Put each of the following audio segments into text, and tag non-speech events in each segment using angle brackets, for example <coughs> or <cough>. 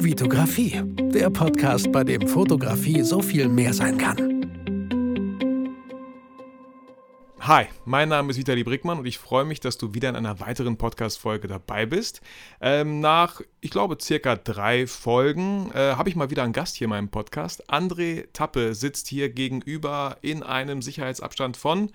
Vitografie, der Podcast, bei dem Fotografie so viel mehr sein kann. Hi, mein Name ist Vitali Brickmann und ich freue mich, dass du wieder in einer weiteren Podcast-Folge dabei bist. Ähm, nach, ich glaube, circa drei Folgen äh, habe ich mal wieder einen Gast hier in meinem Podcast. André Tappe sitzt hier gegenüber in einem Sicherheitsabstand von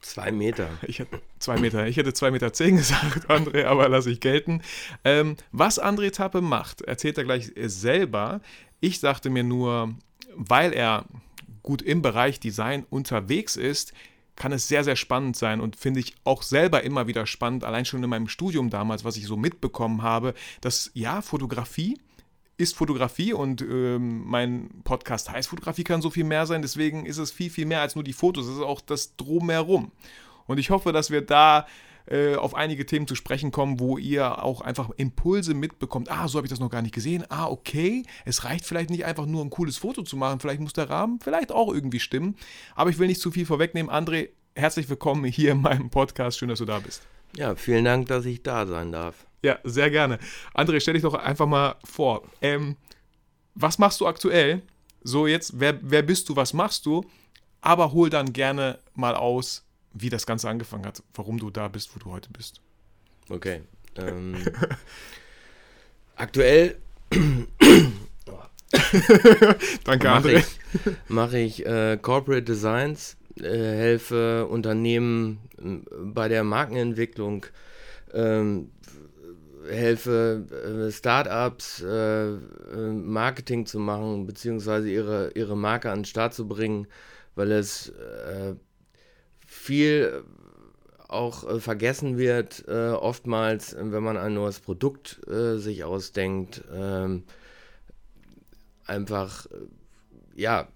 Zwei Meter. Ich hätte zwei Meter. Ich hätte zwei Meter zehn <laughs> gesagt, André, aber lasse ich gelten. Ähm, was André Tappe macht, erzählt er gleich selber. Ich sagte mir nur, weil er gut im Bereich Design unterwegs ist, kann es sehr, sehr spannend sein und finde ich auch selber immer wieder spannend, allein schon in meinem Studium damals, was ich so mitbekommen habe, dass ja, Fotografie ist Fotografie und ähm, mein Podcast heißt Fotografie kann so viel mehr sein, deswegen ist es viel, viel mehr als nur die Fotos, es ist auch das Drumherum. Und ich hoffe, dass wir da äh, auf einige Themen zu sprechen kommen, wo ihr auch einfach Impulse mitbekommt. Ah, so habe ich das noch gar nicht gesehen. Ah, okay. Es reicht vielleicht nicht einfach nur ein cooles Foto zu machen. Vielleicht muss der Rahmen vielleicht auch irgendwie stimmen. Aber ich will nicht zu viel vorwegnehmen. André, herzlich willkommen hier in meinem Podcast. Schön, dass du da bist. Ja, vielen Dank, dass ich da sein darf. Ja, sehr gerne. André, stell dich doch einfach mal vor. Ähm, was machst du aktuell? So, jetzt, wer, wer bist du, was machst du? Aber hol dann gerne mal aus, wie das Ganze angefangen hat, warum du da bist, wo du heute bist. Okay. Ähm, aktuell <coughs> Danke, mache André. ich, mach ich äh, Corporate Designs, äh, helfe Unternehmen äh, bei der Markenentwicklung, ähm, helfe äh, Startups äh, äh, Marketing zu machen, beziehungsweise ihre, ihre Marke an den Start zu bringen, weil es viel auch vergessen wird, oftmals, wenn man ein neues Produkt sich ausdenkt, ähm, einfach, ja,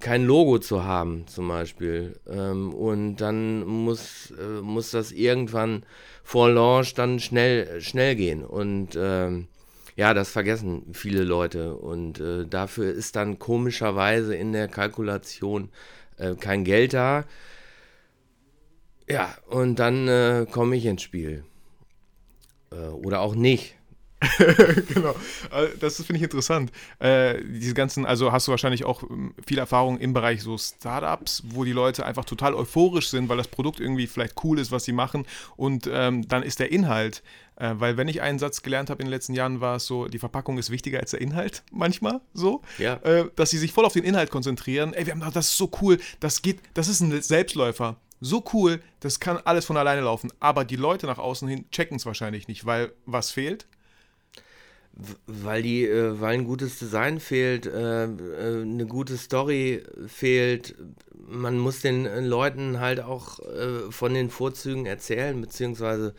kein Logo zu haben, zum Beispiel. Ähm, und dann muss, muss das irgendwann vor Launch dann schnell, schnell gehen. Und ähm, ja, das vergessen viele Leute. Und äh, dafür ist dann komischerweise in der Kalkulation äh, kein Geld da. Ja, und dann äh, komme ich ins Spiel. Äh, oder auch nicht. <laughs> genau. Äh, Das finde ich interessant. Äh, diese ganzen, also hast du wahrscheinlich auch ähm, viel Erfahrung im Bereich so Startups, wo die Leute einfach total euphorisch sind, weil das Produkt irgendwie vielleicht cool ist, was sie machen. Und ähm, dann ist der Inhalt, äh, weil wenn ich einen Satz gelernt habe in den letzten Jahren, war es so, die Verpackung ist wichtiger als der Inhalt, <laughs> manchmal so. Ja. Äh, dass sie sich voll auf den Inhalt konzentrieren. Ey, wir haben das ist so cool, das geht, das ist ein Selbstläufer. So cool, das kann alles von alleine laufen. Aber die Leute nach außen hin checken es wahrscheinlich nicht, weil was fehlt? Weil die, äh, weil ein gutes Design fehlt, äh, äh, eine gute Story fehlt. Man muss den Leuten halt auch von den Vorzügen erzählen, beziehungsweise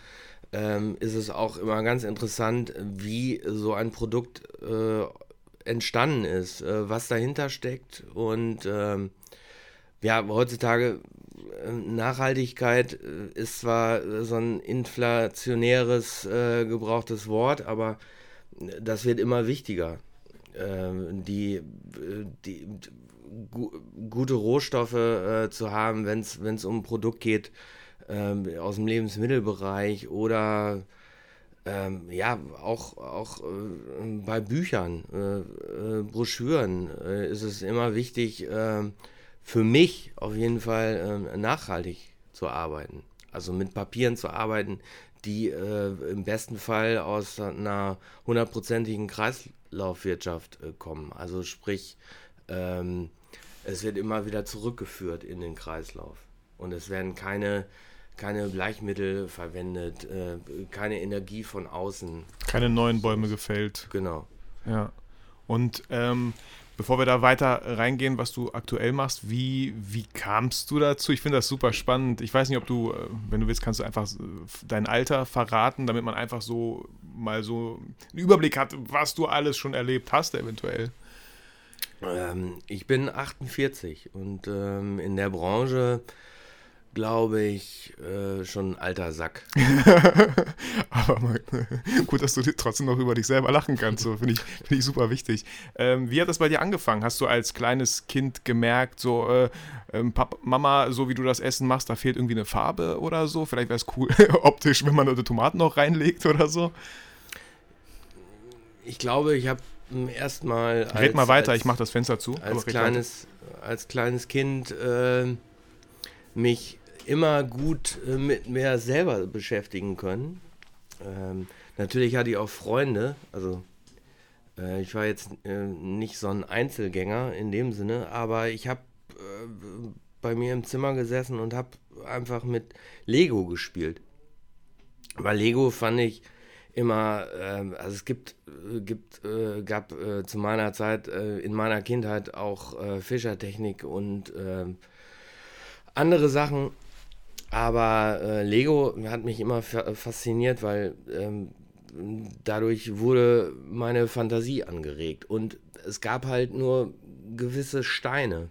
ähm, ist es auch immer ganz interessant, wie so ein Produkt entstanden ist, was dahinter steckt und ähm, ja, heutzutage Nachhaltigkeit ist zwar so ein inflationäres gebrauchtes Wort, aber das wird immer wichtiger. Ähm, die, äh, die, gu gute Rohstoffe äh, zu haben, wenn es um ein Produkt geht ähm, aus dem Lebensmittelbereich oder ähm, ja, auch, auch äh, bei Büchern, äh, äh, Broschüren äh, ist es immer wichtig, ähm, für mich auf jeden Fall ähm, nachhaltig zu arbeiten. Also mit Papieren zu arbeiten, die äh, im besten Fall aus einer hundertprozentigen Kreislaufwirtschaft äh, kommen. Also sprich, ähm, es wird immer wieder zurückgeführt in den Kreislauf. Und es werden keine, keine Bleichmittel verwendet, äh, keine Energie von außen. Keine neuen Bäume gefällt. Genau. Ja. Und ähm, bevor wir da weiter reingehen, was du aktuell machst, wie, wie kamst du dazu? Ich finde das super spannend. Ich weiß nicht, ob du, äh, wenn du willst, kannst du einfach äh, dein Alter verraten, damit man einfach so mal so einen Überblick hat, was du alles schon erlebt hast, eventuell. Ähm, ich bin 48 und ähm, in der Branche glaube ich, äh, schon ein alter Sack. <laughs> Aber mal, <laughs> gut, dass du trotzdem noch über dich selber lachen kannst. So, Finde ich, find ich super wichtig. Ähm, wie hat das bei dir angefangen? Hast du als kleines Kind gemerkt, so, äh, ähm, Papa, Mama, so wie du das Essen machst, da fehlt irgendwie eine Farbe oder so? Vielleicht wäre es cool, <laughs> optisch, wenn man da Tomaten noch reinlegt oder so? Ich, ich, gu- gu- guter Punkt. Ich bin 48 und in der Branche, glaube ich, schon ein alter Sack. ich glaube, ich habe erstmal. Red mal weiter, als, ich mache das Fenster zu. Als kleines, als kleines Kind äh, mich immer gut äh, mit mir selber beschäftigen können. Ähm, natürlich hatte ich auch Freunde, also äh, ich war jetzt äh, nicht so ein Einzelgänger in dem Sinne, aber ich habe äh, bei mir im Zimmer gesessen und habe einfach mit Lego gespielt. Weil Lego fand ich immer, äh, also es gibt, äh, gibt äh, gab zu meiner Zeit in meiner Kindheit auch Fischertechnik und andere Sachen. Aber Lego hat mich immer fasziniert, weil ähm, dadurch wurde meine Fantasie angeregt. Und es gab halt nur gewisse Steine.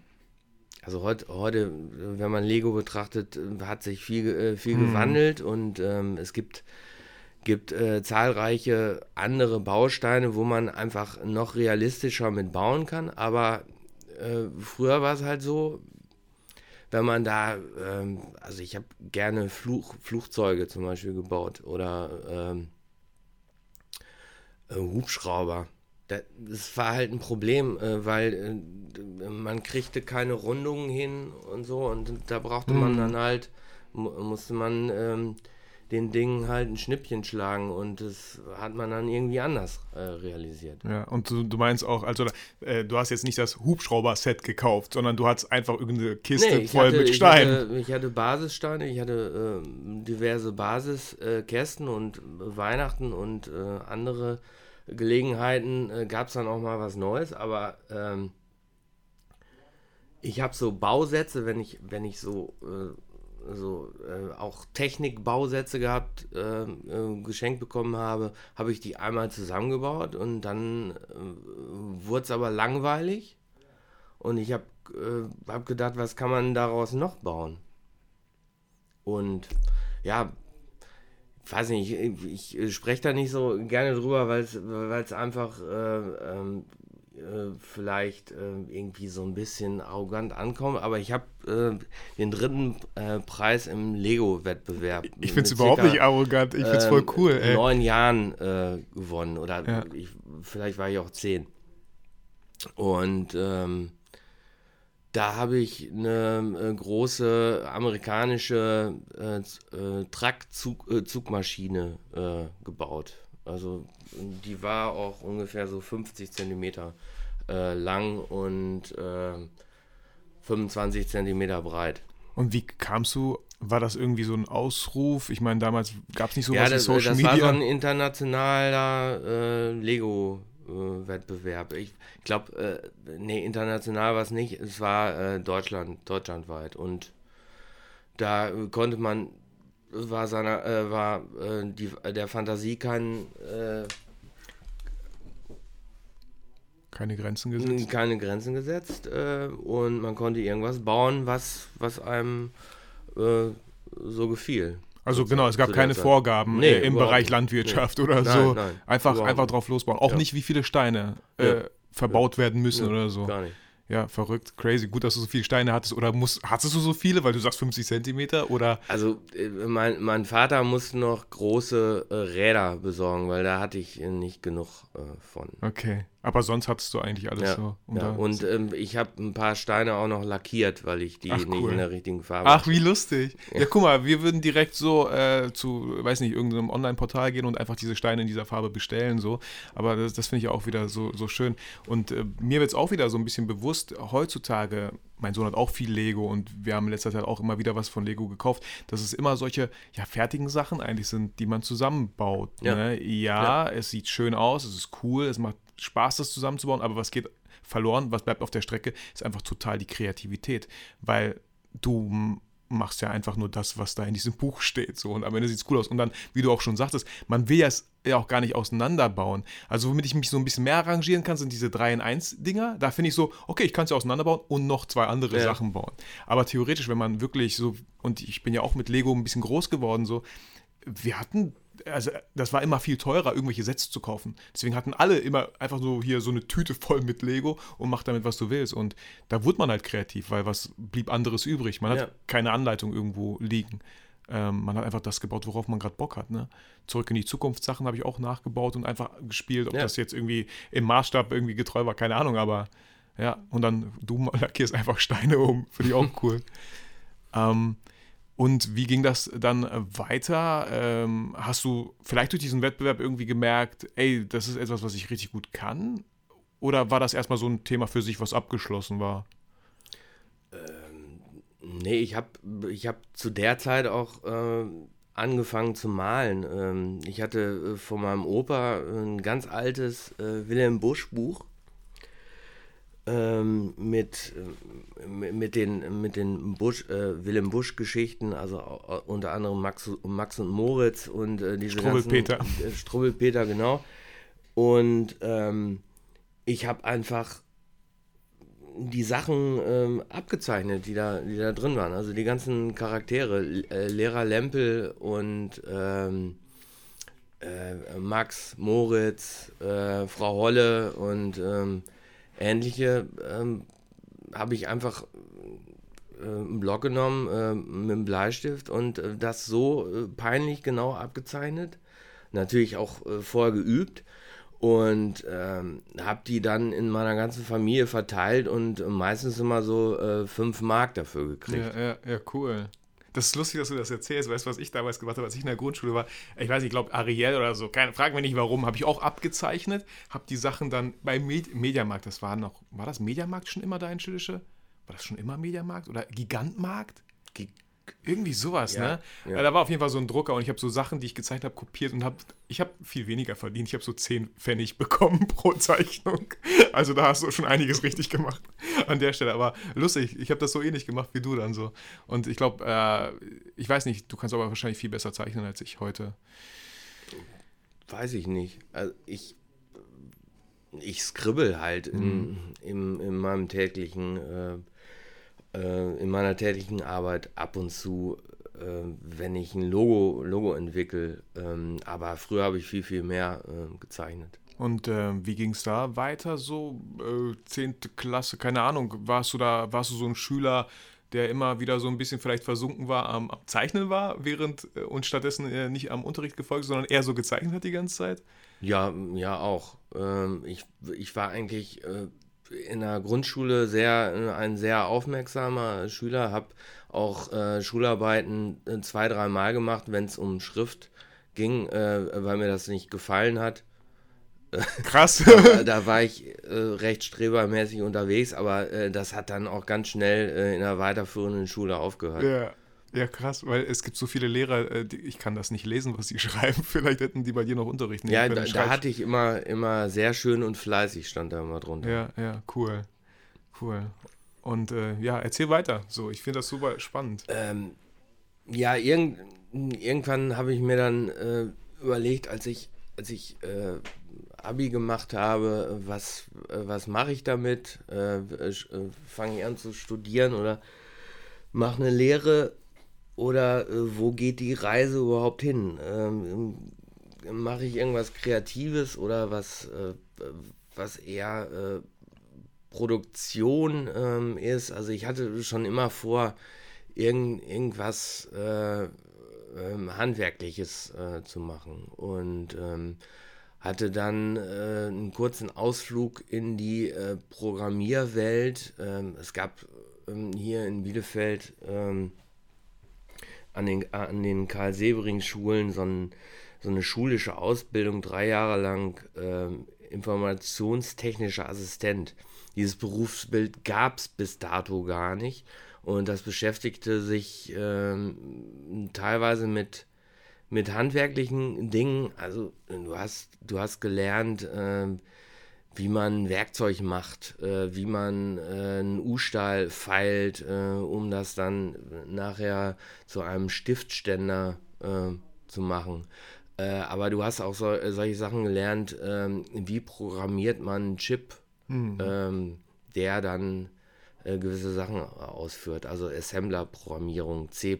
Also heute, heute wenn man Lego betrachtet, hat sich viel, viel hm. gewandelt und ähm, es gibt gibt äh, zahlreiche andere Bausteine, wo man einfach noch realistischer mit bauen kann. Aber äh, früher war es halt so, wenn man da, ähm, also ich habe gerne Fluch, Flugzeuge zum Beispiel gebaut oder ähm, äh, Hubschrauber. Das war halt ein Problem, äh, weil äh, man kriegte keine Rundungen hin und so und da brauchte mhm. man dann halt, musste man ähm, den Dingen halt ein Schnippchen schlagen und das hat man dann irgendwie anders äh, realisiert. Ja, und du, du meinst auch, also äh, du hast jetzt nicht das Hubschrauber-Set gekauft, sondern du hattest einfach irgendeine Kiste nee, voll hatte, mit Steinen. Ich hatte, ich hatte Basissteine, ich hatte äh, diverse Basiskästen und Weihnachten und äh, andere Gelegenheiten äh, gab es dann auch mal was Neues, aber ähm, ich habe so Bausätze, wenn ich, wenn ich so äh, so äh, auch Technikbausätze gehabt, äh, äh, geschenkt bekommen habe, habe ich die einmal zusammengebaut und dann äh, wurde es aber langweilig und ich habe äh, hab gedacht, was kann man daraus noch bauen? Und ja, ich weiß nicht, ich, ich spreche da nicht so gerne drüber, weil es einfach äh, ähm, äh, vielleicht äh, irgendwie so ein bisschen arrogant ankommen, aber ich habe äh, den dritten äh, Preis im Lego-Wettbewerb. Ich finde es überhaupt nicht arrogant, ich finde es voll cool. In neun Jahren äh, gewonnen oder ja. ich, vielleicht war ich auch zehn. Und ähm, da habe ich eine große amerikanische Truck-Zugmaschine gebaut. Also die war auch ungefähr so 50 Zentimeter äh, lang und äh, 25 Zentimeter breit. Und wie kamst du? War das irgendwie so ein Ausruf? Ich meine, damals gab es nicht so ja, was das, wie Social das Media. Das war so ein internationaler äh, Lego-Wettbewerb. ich glaube, äh, nee, international war es nicht. Es war äh, Deutschland, deutschlandweit. Und da konnte man war seiner äh, war äh, die, der Fantasie kein äh, keine Grenzen gesetzt. Keine Grenzen gesetzt äh, und man konnte irgendwas bauen, was was einem äh, so gefiel. Also genau, es gab keine Vorgaben nee, im Bereich Landwirtschaft nee. oder nein, so. Nein, einfach, einfach drauf losbauen. Auch ja. nicht, wie viele Steine äh, ja. verbaut werden müssen oder so. Gar nicht. Ja, verrückt, crazy. Gut, dass du so viele Steine hattest. Oder musst, hattest du so viele, weil du sagst 50 Zentimeter? Oder? Also, äh, mein, mein Vater musste noch große äh, Räder besorgen, weil da hatte ich nicht genug äh, von. Okay. Aber sonst hattest du eigentlich alles ja, so. Ja. Und ähm, ich habe ein paar Steine auch noch lackiert, weil ich die Ach, nicht in der richtigen Farbe Ach, wie lustig. Ja. ja, guck mal, wir würden direkt so äh, zu, weiß nicht, irgendeinem Online-Portal gehen und einfach diese Steine in dieser Farbe bestellen. so. Aber das, das finde ich auch wieder so, so schön. Und äh, mir wird es auch wieder so ein bisschen bewusst, heutzutage, mein Sohn hat auch viel Lego und wir haben in letzter Zeit auch immer wieder was von Lego gekauft, dass es immer solche ja, fertigen Sachen eigentlich sind, die man zusammenbaut. Ja, ne? ja, es sieht schön aus, es ist cool, es macht Spaß, das zusammenzubauen, aber was geht verloren, was bleibt auf der Strecke, ist einfach total die Kreativität, weil du machst ja einfach nur das, was da in diesem Buch steht. So. Und am Ende sieht es cool aus. Und dann, wie du auch schon sagtest, man will ja es ja auch gar nicht auseinanderbauen. Also, womit ich mich so ein bisschen mehr arrangieren kann, sind diese 3 in 1 Dinger. Da finde ich so, okay, ich kann es ja auseinanderbauen und noch zwei andere ja. Sachen bauen. Aber theoretisch, wenn man wirklich so, und ich bin ja auch mit Lego ein bisschen groß geworden, so, wir hatten also das war immer viel teurer, irgendwelche Sätze zu kaufen. Deswegen hatten alle immer einfach so hier so eine Tüte voll mit Lego und mach damit, was du willst. Und da wurde man halt kreativ, weil was blieb anderes übrig? Man hat ja. keine Anleitung irgendwo liegen. ähm, man hat einfach das gebaut, worauf man gerade Bock hat. Ne? Zurück in die Zukunft Sachen habe ich auch nachgebaut und einfach gespielt. Ob Ja. das jetzt irgendwie im Maßstab irgendwie getreu war, keine Ahnung, aber ja, und dann du lackierst einfach Steine um. Finde ich auch <laughs> cool. ähm, und wie ging das dann äh, weiter? Ähm, hast du vielleicht durch diesen Wettbewerb irgendwie gemerkt, ey, das ist etwas, was ich richtig gut kann? Oder war das erstmal so ein Thema für sich, was abgeschlossen war? Nee, ich habe ich hab zu der Zeit auch äh, angefangen zu malen. Ähm, ich hatte äh, von meinem Opa ein ganz altes äh, Wilhelm Busch Buch ähm, mit, äh, mit, den, mit den Busch, äh, Wilhelm Busch Geschichten, also au- unter anderem Max, Max und Moritz und äh, diese Struwwelpeter. ganzen äh, Struwwelpeter, genau. Und ähm, ich habe einfach die Sachen ähm, abgezeichnet, die da, die da drin waren. Also die ganzen Charaktere, L- äh, Lehrer Lempel und ähm, äh, Max, Moritz, äh, Frau Holle und ähm, ähnliche ähm, habe ich einfach äh, einen Block genommen äh, mit einem Bleistift und äh, das so äh, peinlich genau abgezeichnet. Natürlich auch äh, vorher geübt und ähm, habe die dann in meiner ganzen Familie verteilt und äh, meistens immer so äh, 5 Mark dafür gekriegt. Ja, ja, ja, cool. Das ist lustig, dass du das erzählst. Weißt du, was ich damals gemacht habe, als ich in der Grundschule war? Ich weiß ich glaube Ariel oder so. Keine, frag mich nicht warum. Habe ich auch abgezeichnet. Habe die Sachen dann bei Med Mediamarkt, das war noch, war das Mediamarkt schon immer da in Schillische? War das schon immer Mediamarkt oder Gigantmarkt? Gi- Irgendwie sowas, Ja, ne? ja. Da war auf jeden Fall so ein Drucker und ich habe so Sachen, die ich gezeigt habe, kopiert und habe, ich habe viel weniger verdient. Ich habe so 10 Pfennig <laughs> bekommen pro Zeichnung. Also da hast du schon einiges richtig gemacht an der Stelle. Aber lustig, ich habe das so ähnlich gemacht wie du dann so. Und ich glaube, äh, ich weiß nicht, du kannst aber wahrscheinlich viel besser zeichnen als ich heute. Weiß ich nicht. Also ich, ich skribbel halt in, im, in meinem täglichen, äh, äh, in meiner täglichen Arbeit ab und zu, äh, wenn ich ein Logo, Logo entwickle. Ähm, aber früher habe ich viel, viel mehr äh, gezeichnet. Und äh, wie ging es da weiter so? Äh, 10. Klasse, keine Ahnung. Warst du da, warst du so ein Schüler, der immer wieder so ein bisschen vielleicht versunken war am, am Zeichnen war, während äh, und stattdessen nicht am Unterricht gefolgt, sondern eher so gezeichnet hat die ganze Zeit? Ja, ja auch. Ähm, ich, ich war eigentlich äh, in der Grundschule sehr äh, ein sehr aufmerksamer Schüler, habe auch äh, Schularbeiten äh, zwei, dreimal gemacht, wenn es um Schrift ging, äh, weil mir das nicht gefallen hat. <laughs> Krass. Da, da war ich äh, recht strebermäßig unterwegs, aber äh, das hat dann auch ganz schnell in der weiterführenden Schule aufgehört. ja. Ja, krass, weil es gibt so viele Lehrer, äh, die, ich kann das nicht lesen, was sie <laughs> schreiben. Vielleicht hätten die bei dir noch Unterricht nehmen Ja, können. da, da Schreib- hatte ich immer, immer sehr schön und fleißig, stand da immer drunter. Ja, ja, cool. Cool. Und äh, ja, erzähl weiter. So, ich finde das super spannend. Ähm, ja, irgend, irgendwann habe ich mir dann äh, überlegt, als ich, als ich äh, Abi gemacht habe, was, äh, was mache ich damit? Äh, Fange ich an zu studieren oder mache eine Lehre? Oder äh, wo geht die Reise überhaupt hin? Ähm, mache ich irgendwas Kreatives oder was, äh, was eher äh, Produktion ähm, ist? Also ich hatte schon immer vor, irgend, irgendwas äh, ähm, Handwerkliches äh, zu machen. Und ähm, hatte dann äh, einen kurzen Ausflug in die äh, Programmierwelt. Ähm, es gab ähm, hier in Bielefeld ähm, an den, an den Karl-Severing-Schulen so, ein, so eine schulische Ausbildung, drei Jahre lang ähm, informationstechnischer Assistent. Dieses Berufsbild gab es bis dato gar nicht. Und das beschäftigte sich ähm, teilweise mit, mit handwerklichen Dingen. Also du hast, du hast gelernt, ähm, wie man Werkzeug macht, äh, wie man äh, einen U-Stahl feilt, äh, um das dann nachher zu einem Stiftständer äh, zu machen. Äh, aber du hast auch so, solche Sachen gelernt, ähm, wie programmiert man einen Chip, ähm, der dann äh, gewisse Sachen ausführt. Also Assembler-Programmierung, C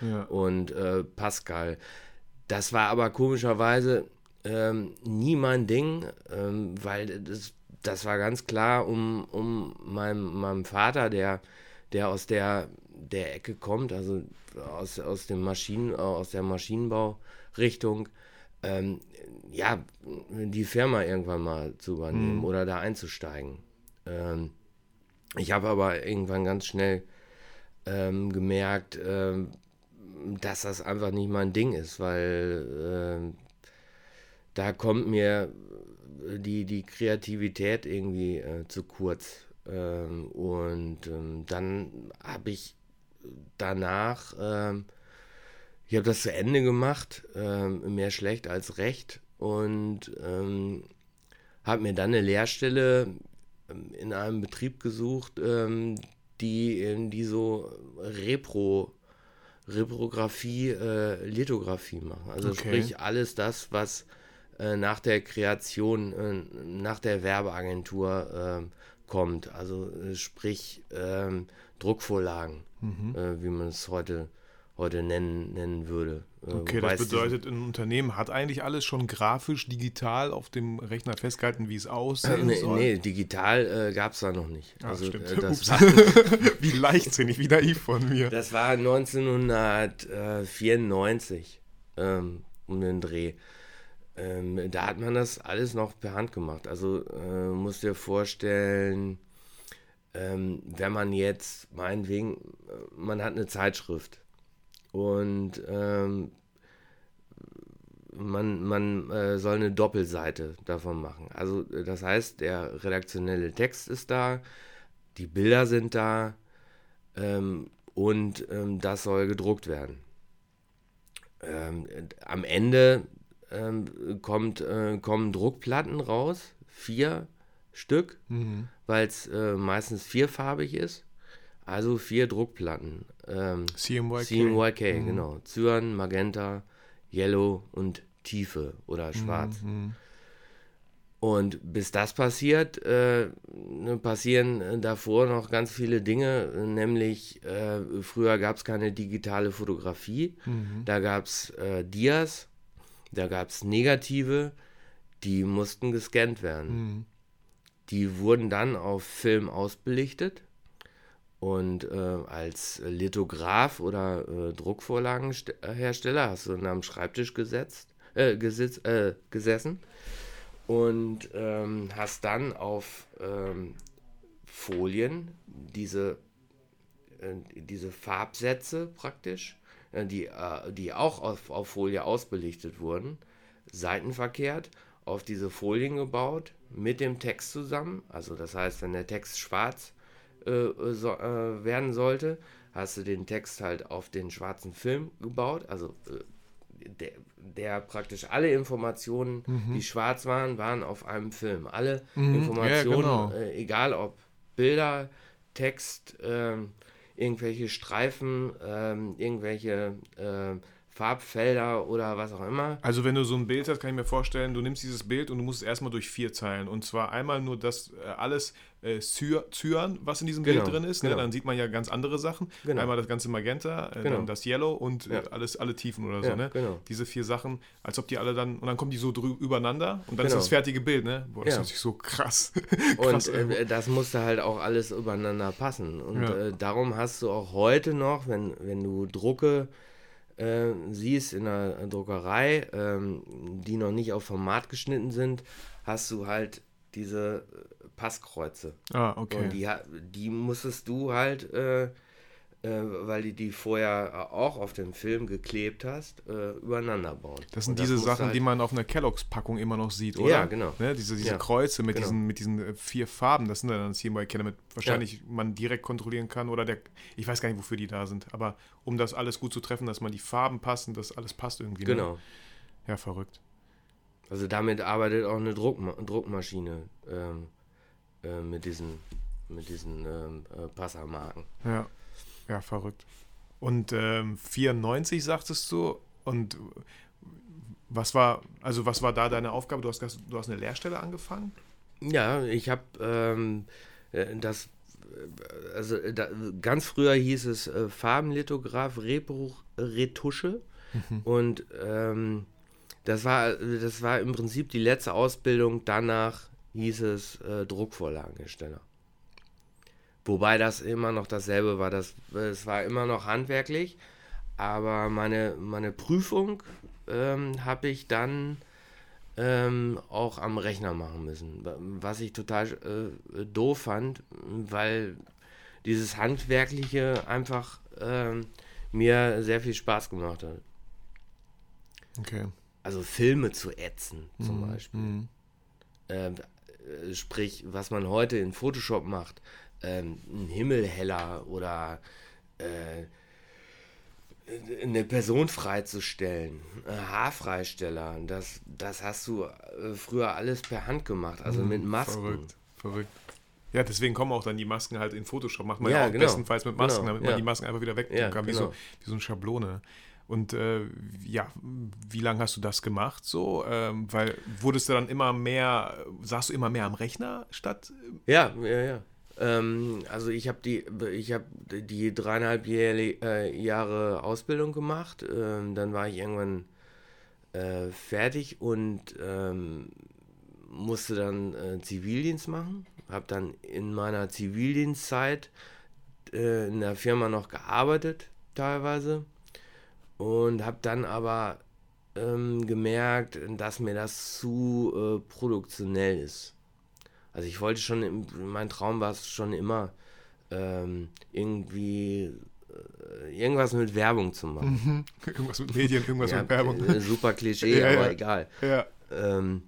Ja. und äh, Pascal. Das war aber komischerweise ähm, nie mein Ding, ähm, weil das, das war ganz klar um, um meinem, meinem Vater, der, der aus der, der Ecke kommt, also aus, aus, dem Maschinen, aus der Maschinenbaurichtung, ähm, ja, die Firma irgendwann mal zu übernehmen mhm. oder da einzusteigen. Ähm, ich habe aber irgendwann ganz schnell ähm, gemerkt, ähm, dass das einfach nicht mein Ding ist, weil äh, da kommt mir die, die Kreativität irgendwie äh, zu kurz. Ähm, und ähm, dann habe ich danach, ähm, ich habe das zu Ende gemacht, ähm, mehr schlecht als recht und ähm, habe mir dann eine Lehrstelle ähm, in einem Betrieb gesucht, die, die so Repro Reprographie, äh, Lithografie machen. Also okay. sprich alles das, was äh, nach der Kreation, äh, nach der Werbeagentur ähm, kommt. Also äh, sprich ähm, Druckvorlagen, mhm. Äh, wie man es heute heute nennen, nennen würde. Äh, okay, das bedeutet, ein Unternehmen hat eigentlich alles schon grafisch, digital auf dem Rechner festgehalten, wie es aussehen nee? Nee, digital äh, gab es da noch nicht. Ach, also, äh, das war, <laughs> wie leichtsinnig, wie naiv von mir. Das war 1994 ähm, um den Dreh. Ähm, da hat man das alles noch per Hand gemacht. Also äh, musst dir vorstellen, ähm, wenn man jetzt, meinetwegen, äh, man hat eine Zeitschrift und ähm, man, man äh, soll eine Doppelseite davon machen. Also äh, das heißt, der redaktionelle Text ist da, die Bilder sind da ähm, und ähm, das soll gedruckt werden. Ähm, am Ende ähm, kommt, äh, kommen Druckplatten raus, vier Stück, mhm. weil es äh, meistens vierfarbig ist. Also vier Druckplatten. Ähm, CMYK. CMYK, mhm. genau. Cyan, Magenta, Yellow und Tiefe oder Schwarz. Mhm. Und bis das passiert, äh, ne, passieren davor noch ganz viele Dinge, nämlich äh, früher gab es keine digitale Fotografie, mhm. da gab es äh, Dias, da gab es Negative, die mussten gescannt werden. Mhm. Die wurden dann auf Film ausbelichtet und äh, als Lithograph oder äh, Druckvorlagenhersteller hast du dann am Schreibtisch gesetzt, äh, gesitz, äh, gesessen und ähm, hast dann auf ähm, Folien diese, äh, diese Farbsätze praktisch, die, die auch auf, auf Folie ausbelichtet wurden, seitenverkehrt auf diese Folien gebaut mit dem Text zusammen. Also das heißt, wenn der Text schwarz äh, so, äh, werden sollte, hast du den Text halt auf den schwarzen Film gebaut, also äh, der, der, praktisch alle Informationen, mhm. die schwarz waren, waren auf einem Film. Alle mhm. Informationen, ja, genau. Äh, egal ob Bilder, Text, ähm, irgendwelche Streifen, ähm, irgendwelche ähm, Farbfelder oder was auch immer. Also wenn du so ein Bild hast, kann ich mir vorstellen, du nimmst dieses Bild und du musst es erstmal durch vier Zeilen. Und zwar einmal nur das äh, alles äh, Cyan, was in diesem genau, Bild drin ist. Ne? Genau. Dann sieht man ja ganz andere Sachen. Genau. Einmal das ganze Magenta, äh, genau. dann das Yellow und äh, ja. alles, alle Tiefen oder so. Ja, ne? Genau. Diese vier Sachen, als ob die alle dann, und dann kommen die so übereinander und dann ist genau. das fertige Bild. Ne? Boah, das ja. ist natürlich so krass. <laughs> krass und äh, das musste halt auch alles übereinander passen. Und äh, darum hast du auch heute noch, wenn, wenn du Drucke äh, siehst in der Druckerei, ähm, die noch nicht auf Format geschnitten sind, hast du halt diese äh, Passkreuze. Ah, okay. Und die, die musstest du halt äh, weil du die vorher auch auf dem Film geklebt hast, äh, übereinander bauen. Das sind diese Sachen, halt die man auf einer Kelloggs-Packung immer noch sieht, oder? Ja, genau. Ne? Diese, diese ja, Kreuze mit, genau. diesen, mit diesen äh, vier Farben, das sind dann CMY Keller, damit wahrscheinlich ja. man direkt kontrollieren kann oder der, ich weiß gar nicht, wofür die da sind, aber um das alles gut zu treffen, dass man die Farben passen, dass alles passt irgendwie. Ne? Genau. Ne? Ja, verrückt. Also damit arbeitet auch eine Druckma Druckmaschine ähm, äh, mit diesen, mit diesen ähm, äh, Passermarken. Ja. Ja, verrückt. Und ähm, 94 sagtest du und was war, also was war da deine Aufgabe? Du hast, du hast eine Lehrstelle angefangen? Ja, ich habe ähm, äh, das, also da, ganz früher hieß es äh, Farbenlithograph, Rebruch, Retusche mhm. und ähm, das war, das war im Prinzip die letzte Ausbildung. Danach hieß es äh, Druckvorlagenhersteller. Wobei das immer noch dasselbe war. Das, es war immer noch handwerklich, aber meine, meine Prüfung ähm, habe ich dann ähm, auch am Rechner machen müssen. Was ich total äh, doof fand, weil dieses Handwerkliche einfach ähm, mir sehr viel Spaß gemacht hat. Okay. Also Filme zu ätzen zum Mhm, Beispiel. mhm. Ähm, äh, sprich, was man heute in Photoshop macht, ähm, ein Himmel heller oder äh, eine Person freizustellen, äh, Haarfreisteller, das, das hast du äh, früher alles per Hand gemacht, also mit Masken. Verrückt, verrückt. Ja, deswegen kommen auch dann die Masken halt in Photoshop. Macht man ja, Ja, auch genau. bestenfalls mit Masken, Genau, damit man ja. die Masken einfach wieder wegtun Ja, kann, wie, genau. so, wie so eine Schablone. Und äh, ja, wie lange hast du das gemacht so? Ähm, weil wurdest du dann immer mehr, saßt du immer mehr am Rechner statt? Ja, ja, ja. Ähm, also ich habe die, ich habe die dreieinhalb äh, Jahre Ausbildung gemacht. Ähm, dann war ich irgendwann äh, fertig und ähm, musste dann äh, Zivildienst machen. Habe dann in meiner Zivildienstzeit äh, in der Firma noch gearbeitet, teilweise. Und habe dann aber ähm, gemerkt, dass mir das zu äh, produktionell ist. Also ich wollte schon, mein Traum war es schon immer, ähm, irgendwie äh, irgendwas mit Werbung zu machen. <laughs> irgendwas mit Medien, irgendwas Ja, mit Werbung. äh, super Klischee, <laughs> Ja, aber ja. egal. ja. Ähm,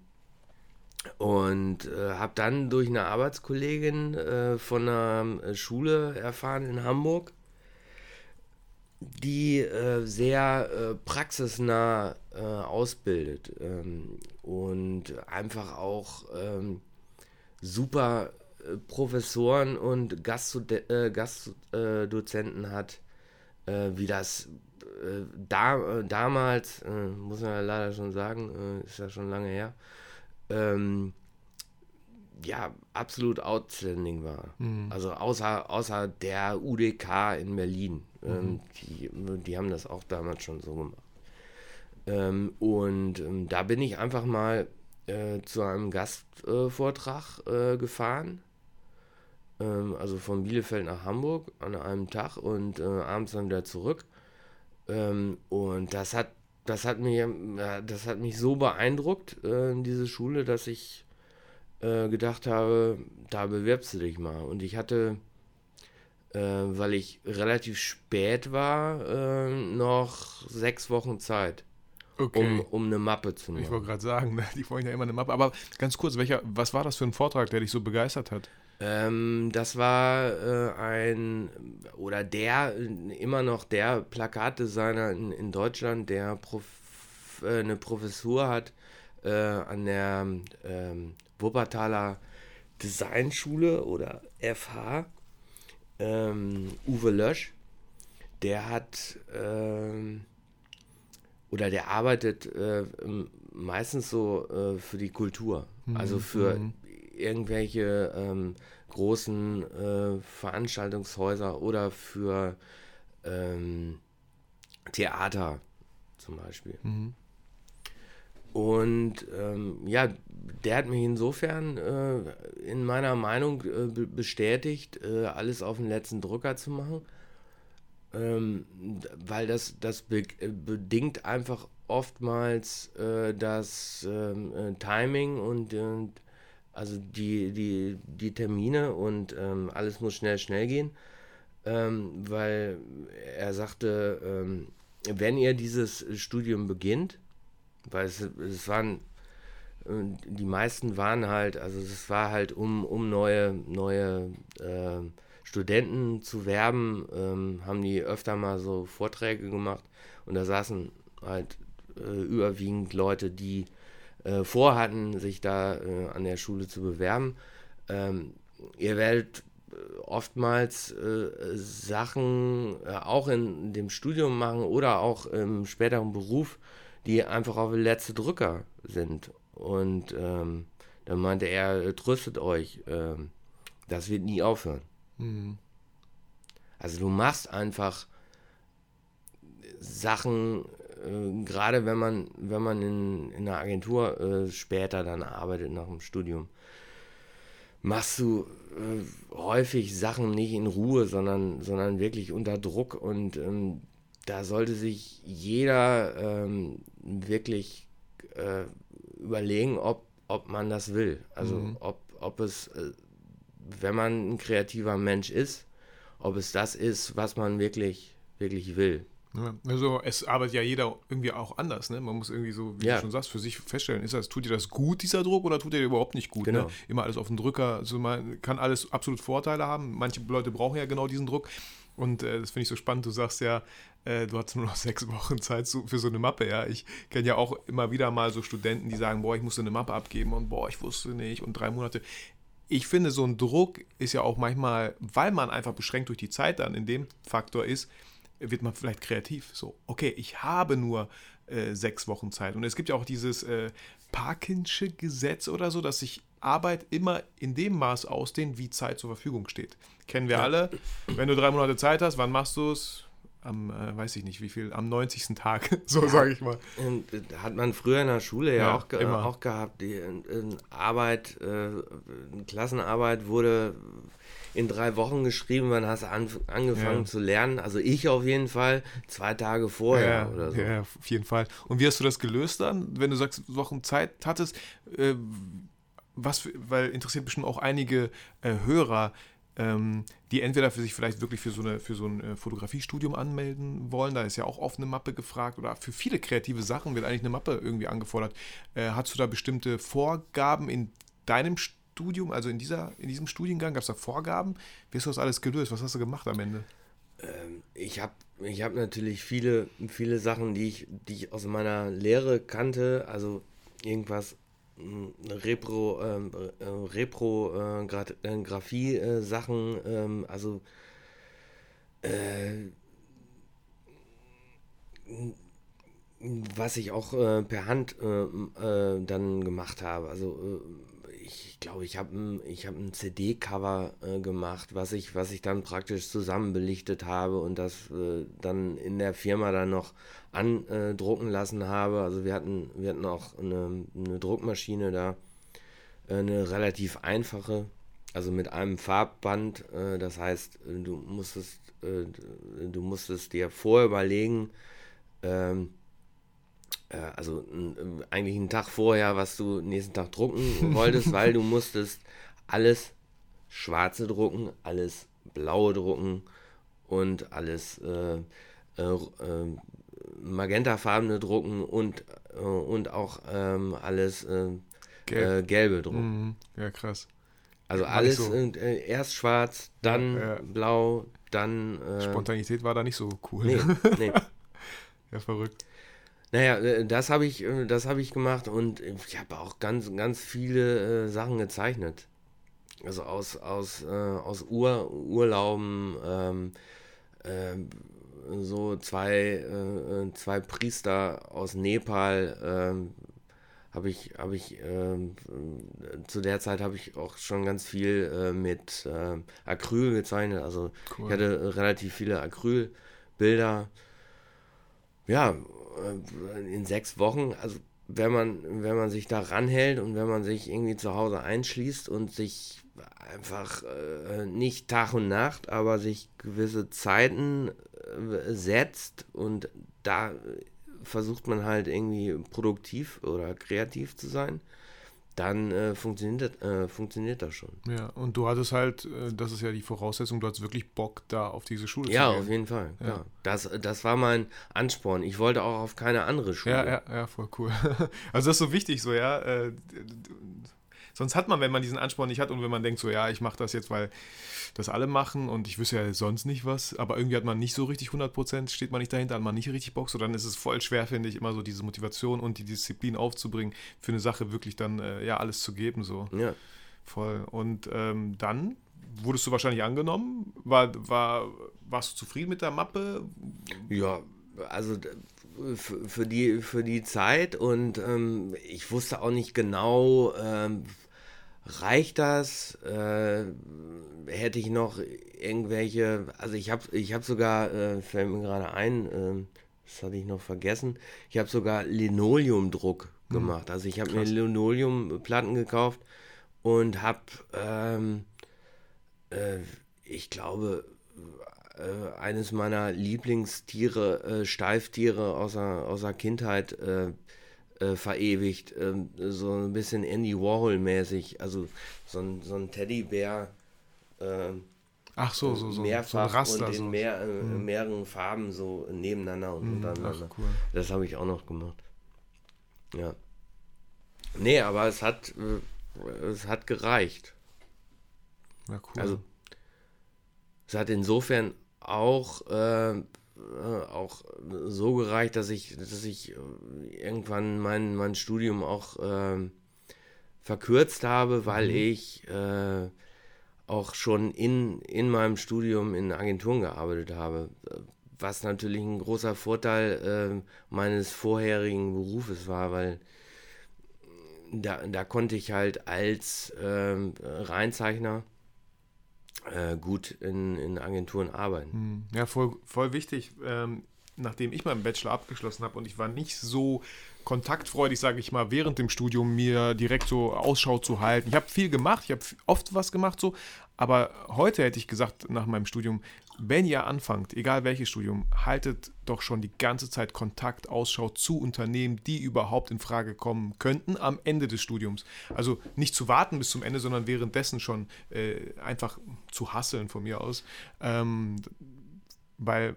und äh, habe dann durch eine Arbeitskollegin äh, von einer äh, Schule erfahren in Hamburg, die äh, sehr praxisnah ausbildet ähm, und einfach auch ähm, super äh, Professoren und Gastdozenten äh, Gastdozenten hat, äh, wie das äh, da, damals, äh, muss man ja leider schon sagen, ist ja schon lange her, ähm, ja, absolut outstanding war. Also außer, außer der UDK in Berlin. Ähm, die, die haben das auch damals schon so gemacht. Ähm, und ähm, da bin ich einfach mal äh, zu einem Gastvortrag äh, gefahren. Ähm, also von Bielefeld nach Hamburg an einem Tag und äh, abends dann wieder zurück. Ähm, und das hat, das hat mich, das hat mich so beeindruckt, äh, diese Schule, dass ich gedacht habe, da bewirbst du dich mal. Und ich hatte, weil ich relativ spät war, äh, noch sechs Wochen Zeit, Okay. um, um eine Mappe zu ich machen. wollte gerade sagen, ne, die wollen ja immer eine Mappe. Aber ganz kurz, welcher, was war das für ein Vortrag, der dich so begeistert hat? Ähm, das war äh, ein, oder der, immer noch der Plakatdesigner in, in Deutschland, der Prof, äh, eine Professur hat äh, an der ähm, Wuppertaler Designschule oder FH, ähm, Uwe Lösch. Der hat, ähm, oder der arbeitet äh, meistens so äh, für die Kultur. Also für irgendwelche ähm, großen äh, Veranstaltungshäuser oder für ähm, Theater zum Beispiel. Und ähm, ja, der hat mich insofern äh, in meiner Meinung äh, be- bestätigt, äh, alles auf den letzten Drücker zu machen. Ähm, weil das, das be äh, bedingt einfach oftmals äh, das ähm, äh, Timing und, und also die, die, die Termine und ähm, alles muss schnell, schnell gehen. Ähm, weil er sagte, ähm, wenn ihr dieses Studium beginnt, weil es, es waren, die meisten waren halt, also es war halt, um, um neue, neue äh, Studenten zu werben, ähm, haben die öfter mal so Vorträge gemacht und da saßen halt äh, überwiegend Leute, die äh, vorhatten, sich da äh, an der Schule zu bewerben. Ähm, ihr werdet äh, oftmals äh, Sachen äh, auch in dem Studium machen oder auch im späteren Beruf, die einfach auf den letzten Drücker sind. Und ähm, dann meinte er, tröstet euch, ähm, das wird nie aufhören. Also du machst einfach Sachen, äh, gerade wenn man, wenn man in, in einer Agentur äh, später dann arbeitet nach dem Studium, machst du äh, häufig Sachen nicht in Ruhe, sondern, sondern wirklich unter Druck und ähm, da sollte sich jeder ähm, wirklich äh, überlegen, ob, ob man das will. Also mhm. ob, ob es, äh, wenn man ein kreativer Mensch ist, ob es das ist, was man wirklich, wirklich will. Also es arbeitet ja jeder irgendwie auch anders, ne? Man muss irgendwie so, wie ja. du schon sagst, für sich feststellen, ist das, tut dir das gut, dieser Druck, oder tut dir überhaupt nicht gut? Ne? Genau. Ne? Immer alles auf den Drücker, also man kann alles absolut Vorteile haben. Manche Leute brauchen ja genau diesen Druck. Und äh, das finde ich so spannend. Du sagst ja, äh, du hast nur noch <laughs> sechs Wochen Zeit zu, für so eine Mappe. Ja, ich kenne ja auch immer wieder mal so Studenten, die sagen, boah, ich musste eine Mappe abgeben und boah, ich wusste nicht und drei Monate. Ich finde, so ein Druck ist ja auch manchmal, weil man einfach beschränkt durch die Zeit dann in dem Faktor ist, wird man vielleicht kreativ. So, okay, ich habe nur äh, sechs Wochen Zeit. Und es gibt ja auch dieses äh, Parkinsche Gesetz oder so, dass sich Arbeit immer in dem Maß ausdehnt, wie Zeit zur Verfügung steht. Kennen wir ja. alle. Wenn du drei Monate Zeit hast, wann machst du es? Am, äh, weiß ich nicht wie viel, am 90. Tag, <laughs> so ja, sage ich mal. Und äh, hat man früher in der Schule ja, ja auch, ge auch, gehabt. Die Arbeit, äh, Klassenarbeit wurde in drei Wochen geschrieben, wann hast du an, angefangen ja. zu lernen? Also ich auf jeden Fall zwei Tage vorher ja, oder so. Ja, auf jeden Fall. Und wie hast du das gelöst dann, wenn du sechs Wochen Zeit hattest? Äh, was, weil interessiert bestimmt auch einige äh, Hörer, die entweder für sich vielleicht wirklich für so, eine, für so ein äh, Fotografiestudium anmelden wollen, da ist ja auch oft eine Mappe gefragt oder für viele kreative Sachen wird eigentlich eine Mappe irgendwie angefordert. Äh, hast du da bestimmte Vorgaben in deinem Studium? Also in, dieser, in diesem Studiengang, gab es da Vorgaben? Wie hast du das alles gelöst? Was hast du gemacht am Ende? Ähm, ich habe ich hab natürlich viele, viele Sachen, die ich, die ich aus meiner Lehre kannte, also irgendwas Repro, ähm, äh, Repro äh, äh, Graphie äh, Sachen, ähm, also äh, was ich auch äh, per Hand äh, äh, dann gemacht habe. Also ich glaube, ich habe ich hab ein CD-Cover äh, gemacht, was ich, was ich dann praktisch zusammenbelichtet habe und das äh, dann in der Firma dann noch andrucken lassen habe. Also wir hatten, wir hatten auch eine, eine Druckmaschine da, äh, eine relativ einfache, also mit einem Farbband. Äh, das heißt, du musstest, äh, du musstest dir vorher überlegen, ähm, äh, also eigentlich einen Tag vorher, was du nächsten Tag drucken <laughs> wolltest, weil du musstest alles schwarze drucken, alles blaue drucken und alles äh, äh, äh magentafarbene drucken und, äh, und auch ähm, alles äh, Gelb. gelbe drucken. Mhm. Ja, krass. Also war alles so. erst schwarz, dann ja, ja. blau, dann. Spontanität war da nicht so cool. Nee, nee. <laughs> ja, verrückt. Naja, äh, das habe ich, äh, das ich gemacht und ich habe auch ganz, ganz viele äh, Sachen gezeichnet. Also aus, aus, äh, aus Ur, Urlauben, ähm, äh, so zwei, äh, zwei Priester aus Nepal ähm, habe ich, habe ich, ähm, zu der Zeit habe ich auch schon ganz viel mit Acryl gezeichnet. Also cool. ich hatte relativ viele Acrylbilder. Ja, äh, in sechs Wochen, also wenn man, wenn man sich da ranhält und wenn man sich irgendwie zu Hause einschließt und sich einfach äh, nicht Tag und Nacht, aber sich gewisse Zeiten äh, setzt und da versucht man halt irgendwie produktiv oder kreativ zu sein, dann äh, funktioniert, äh, funktioniert das schon. Ja, und du hattest halt, äh, das ist ja die Voraussetzung, du hattest wirklich Bock, da auf diese Schule ja, zu gehen. Ja, auf jeden Fall. Ja. Das, das war mein Ansporn. Ich wollte auch auf keine andere Schule. Ja, ja, ja, voll cool. <laughs> Also das ist so wichtig, so, ja. Sonst hat man, wenn man diesen Ansporn nicht hat und wenn man denkt, so, ja, ich mache das jetzt, weil das alle machen und ich wüsste ja sonst nicht was, aber irgendwie hat man nicht so richtig 100%, steht man nicht dahinter, hat man nicht richtig Bock, so dann ist es voll schwer, finde ich, immer so diese Motivation und die Disziplin aufzubringen, für eine Sache wirklich dann, äh, ja, alles zu geben, so. Ja. Voll. Und ähm, dann wurdest du wahrscheinlich angenommen? War, war, warst du zufrieden mit der Mappe? Ja, also für, für, die, für die Zeit und ähm, ich wusste auch nicht genau, ähm, reicht das? Äh, hätte ich noch irgendwelche, also ich habe ich hab sogar, äh, fällt mir gerade ein, äh, das hatte ich noch vergessen, ich habe sogar Linoleumdruck hm. gemacht. Also ich habe mir Linoleumplatten gekauft und habe, ähm, äh, ich glaube, äh, eines meiner Lieblingstiere, äh, Steiftiere aus der, aus der Kindheit äh, äh verewigt. Ähm, so ein bisschen Andy Warhol-mäßig. Also so ein, so ein Teddybär. Ähm, Ach so, so, so, mehrfach so ein Raster, und in so. mehr, äh, Hm. mehreren Farben so nebeneinander und Hm, untereinander. Ach, cool. Das habe ich auch noch gemacht. Ja. Nee, aber es hat, es hat gereicht. Ja, cool. Also es hat insofern auch, äh, äh, auch so gereicht, dass ich, dass ich äh, irgendwann mein, mein Studium auch ähm, verkürzt habe, weil Mhm. ich äh, auch schon in, in meinem Studium in Agenturen gearbeitet habe. Was natürlich ein großer Vorteil äh, meines vorherigen Berufes war, weil da, da konnte ich halt als ähm, Reinzeichner äh, gut in, in Agenturen arbeiten. Hm, Ja, voll, voll wichtig. Ähm, nachdem ich meinen Bachelor abgeschlossen habe und ich war nicht so kontaktfreudig, sage ich mal, während dem Studium mir direkt so Ausschau zu halten. Ich habe viel gemacht, ich habe oft was gemacht so, aber heute hätte ich gesagt nach meinem Studium, wenn ihr anfangt, egal welches Studium, haltet doch schon die ganze Zeit Kontakt, Ausschau zu Unternehmen, die überhaupt in Frage kommen könnten am Ende des Studiums. Also nicht zu warten bis zum Ende, sondern währenddessen schon äh, einfach zu hasseln von mir aus. Ähm, weil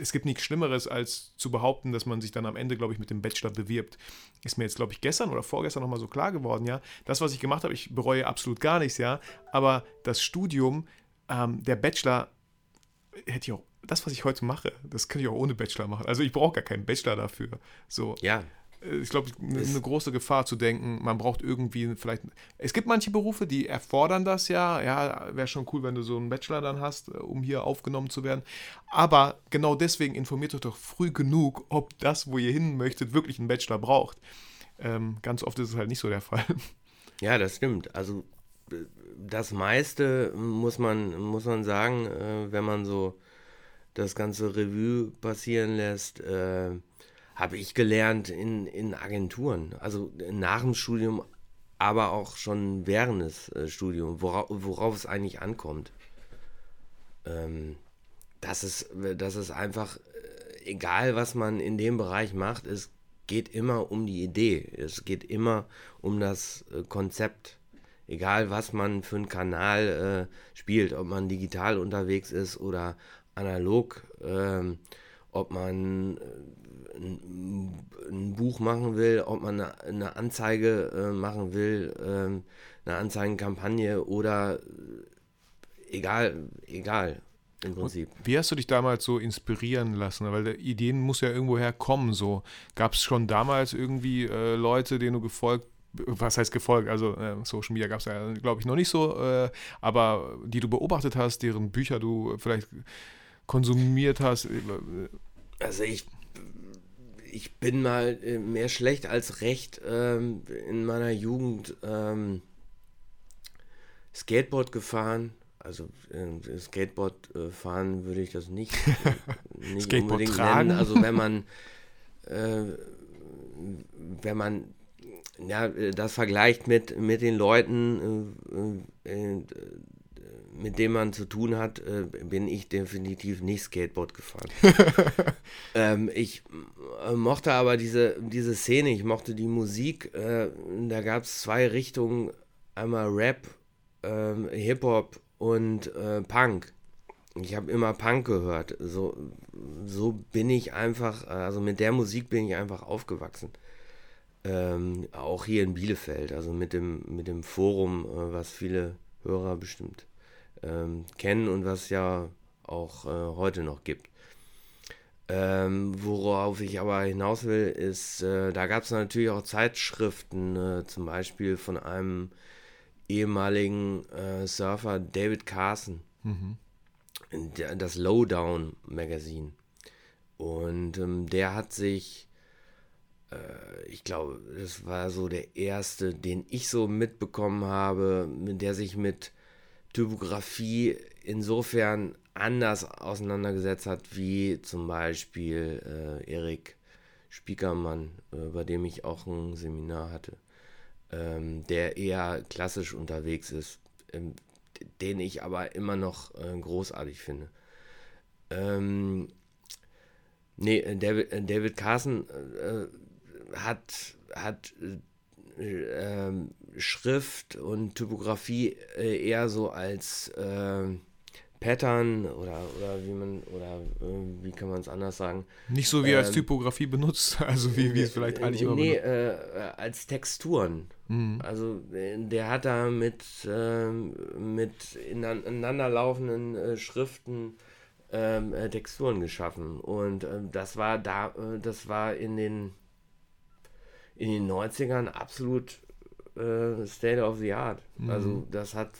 es gibt nichts Schlimmeres, als zu behaupten, dass man sich dann am Ende, glaube ich, mit dem Bachelor bewirbt. Ist mir jetzt, glaube ich, gestern oder vorgestern nochmal so klar geworden, ja. Das, was ich gemacht habe, ich bereue absolut gar nichts, ja. Aber das Studium, ähm, der Bachelor, hätte ich auch, das, was ich heute mache, das könnte ich auch ohne Bachelor machen. Also ich brauche gar keinen Bachelor dafür. So, Ja, äh, ich glaube, eine Ist- eine große Gefahr zu denken, man braucht irgendwie vielleicht. Es gibt manche Berufe, die erfordern das ja. Ja, wäre schon cool, wenn du so einen Bachelor dann hast, äh, um hier aufgenommen zu werden. Aber genau deswegen informiert euch doch früh genug, ob das, wo ihr hin möchtet, wirklich einen Bachelor braucht. Ähm, ganz oft ist es halt nicht so der Fall. ja, das stimmt. Also äh, das meiste muss man, muss man sagen, äh, wenn man so das ganze Revue passieren lässt, äh, habe ich gelernt in, in Agenturen. Also nach dem Studium, aber auch schon während des äh, Studiums, worauf, worauf es eigentlich ankommt. Ähm, das ist, das ist einfach, äh, egal was man in dem Bereich macht, es geht immer um die Idee. Es geht immer um das äh, Konzept. Egal was man für einen Kanal äh, spielt, ob man digital unterwegs ist oder analog, ähm, ob man äh, ein, ein Buch machen will, ob man eine, eine Anzeige äh, machen will, ähm, eine Anzeigenkampagne oder äh, egal, egal im Prinzip. Wie hast du dich damals so inspirieren lassen? Weil Ideen muss ja irgendwoher kommen. So gab es schon damals irgendwie äh, Leute, denen du gefolgt was heißt gefolgt? Also äh, Social Media gab es ja, glaube ich, noch nicht so, äh, aber die du beobachtet hast, deren Bücher du vielleicht konsumiert hast. äh, Also ich, ich bin mal äh, mehr schlecht als recht ähm, in meiner Jugend ähm, Skateboard gefahren. Also äh, Skateboard äh, fahren würde ich das nicht, <laughs> nicht Skateboard unbedingt tragen? nennen. Also wenn man <laughs> wenn man ja, äh, das vergleicht mit, mit den Leuten, äh, äh, äh, mit denen man zu tun hat, äh, bin ich definitiv nicht Skateboard gefahren. <laughs> ähm, ich äh, mochte aber diese, diese Szene, ich mochte die Musik. Äh, da gab es zwei Richtungen, einmal Rap, ähm, Hip-Hop und äh, Punk. Ich habe immer Punk gehört. So, so bin ich einfach, also mit der Musik bin ich einfach aufgewachsen. Ähm, auch hier in Bielefeld, also mit dem, mit dem Forum, äh, was viele Hörer bestimmt ähm, kennen und was ja auch äh, heute noch gibt. Ähm, worauf ich aber hinaus will, ist, äh, da gab es natürlich auch Zeitschriften, äh, zum Beispiel von einem ehemaligen äh, Surfer David Carson, Mhm. das Lowdown Magazine. Und ähm, der hat sich, ich glaube, das war so der erste, den ich so mitbekommen habe, der sich mit Typografie insofern anders auseinandergesetzt hat, wie zum Beispiel äh, Erik Spiekermann, äh, bei dem ich auch ein Seminar hatte, ähm, der eher klassisch unterwegs ist, ähm, den ich aber immer noch äh, großartig finde. Ähm, nee, David, David Carson äh, hat, hat äh, Schrift und Typografie äh, eher so als äh, Pattern oder, oder wie man oder äh, wie kann man es anders sagen? Nicht so wie ähm, als Typografie benutzt, <laughs> also wie, wie es vielleicht eigentlich immer Nee, äh, als Texturen. Mhm. Also der hat da mit, äh, mit ineinanderlaufenden äh, Schriften ähm, äh, Texturen geschaffen. Und ähm, das war da, äh, das war in den in den 90ern absolut State of the Art. Mhm. Also das hat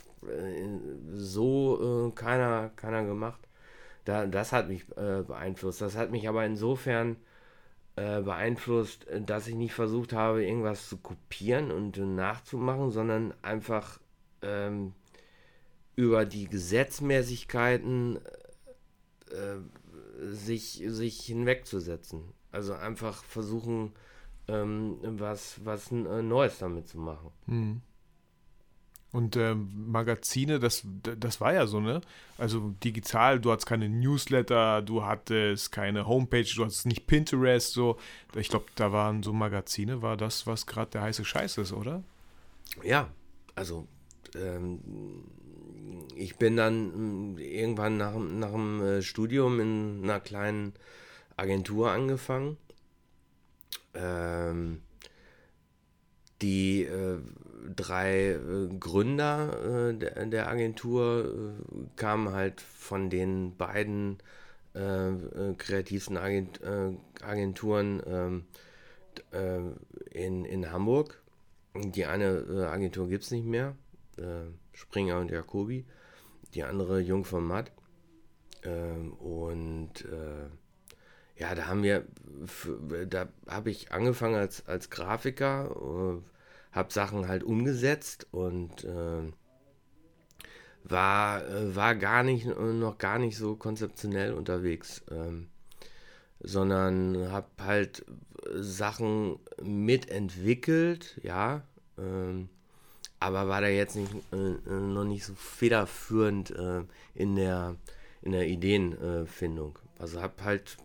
so äh, keiner, keiner gemacht. Da, das hat mich äh, beeinflusst. Das hat mich aber insofern äh, beeinflusst, dass ich nicht versucht habe, irgendwas zu kopieren und nachzumachen, sondern einfach ähm, über die Gesetzmäßigkeiten äh, sich, sich hinwegzusetzen. Also einfach versuchen, ähm, was, was äh, Neues damit zu machen. Mhm. Und äh, Magazine, das, das war ja so, ne? Also digital, du hattest keine Newsletter, du hattest keine Homepage, du hattest nicht Pinterest, so. Ich glaube, da waren so Magazine, war das, was gerade der heiße Scheiß ist, oder? Ja, also ähm, ich bin dann äh, irgendwann nach, nach dem äh, Studium in einer kleinen Agentur angefangen. Ähm, die äh, drei äh, Gründer äh, der, der, Agentur äh, kamen halt von den beiden äh, äh, kreativsten Agent, Agenturen ähm, in, in Hamburg. Die eine Agentur gibt es nicht mehr, Springer und Jacobi. Die andere Jung von Matt. Ähm, und ja, da haben wir, da habe ich angefangen als, als Grafiker, habe Sachen halt umgesetzt und äh, war, äh, war gar nicht, noch gar nicht so konzeptionell unterwegs, ähm, sondern habe halt Sachen mitentwickelt, ja, ähm, aber war da jetzt nicht, äh, noch nicht so federführend äh, in, der, in der Ideenfindung. also habe halt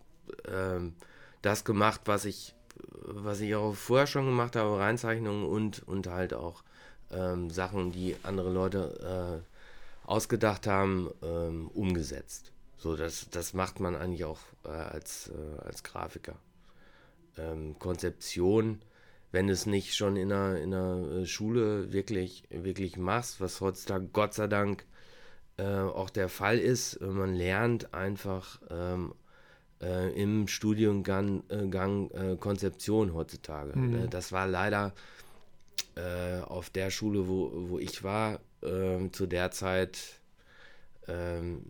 ähm, das gemacht, was ich was ich auch vorher schon gemacht habe, Reinzeichnungen und, und halt auch ähm, Sachen, die andere Leute äh, ausgedacht haben, ähm, umgesetzt. So, das, das macht man eigentlich auch äh, als, äh, als Grafiker. Ähm, Konzeption, wenn du es nicht schon in einer, in einer äh, Schule wirklich, wirklich machst, was heutzutage Gott sei Dank äh, auch der Fall ist, man lernt einfach ähm, äh, im Studiengang äh, Gang, äh, Konzeption heutzutage. Mhm. Äh, das war leider äh, auf der Schule, wo, wo ich war, zu der Zeit ähm,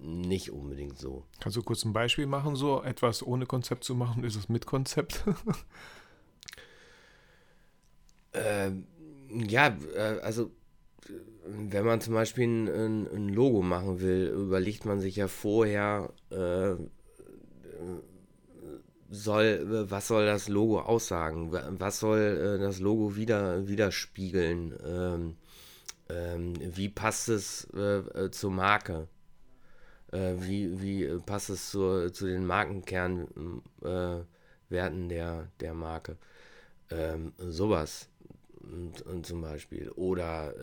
nicht unbedingt so. Kannst du kurz ein Beispiel machen, so etwas ohne Konzept zu machen? Ist es mit Konzept? <laughs> ähm, ja, also wenn man zum Beispiel ein, ein, Logo machen will, überlegt man sich ja vorher, äh, soll, was soll das Logo aussagen? Was soll äh, das Logo wieder, widerspiegeln? Ähm, ähm, wie passt es äh, äh zur Marke? Äh, wie, wie passt es zur, zu den Markenkernwerten äh, der, der Marke? Ähm, sowas und, und, zum Beispiel. Oder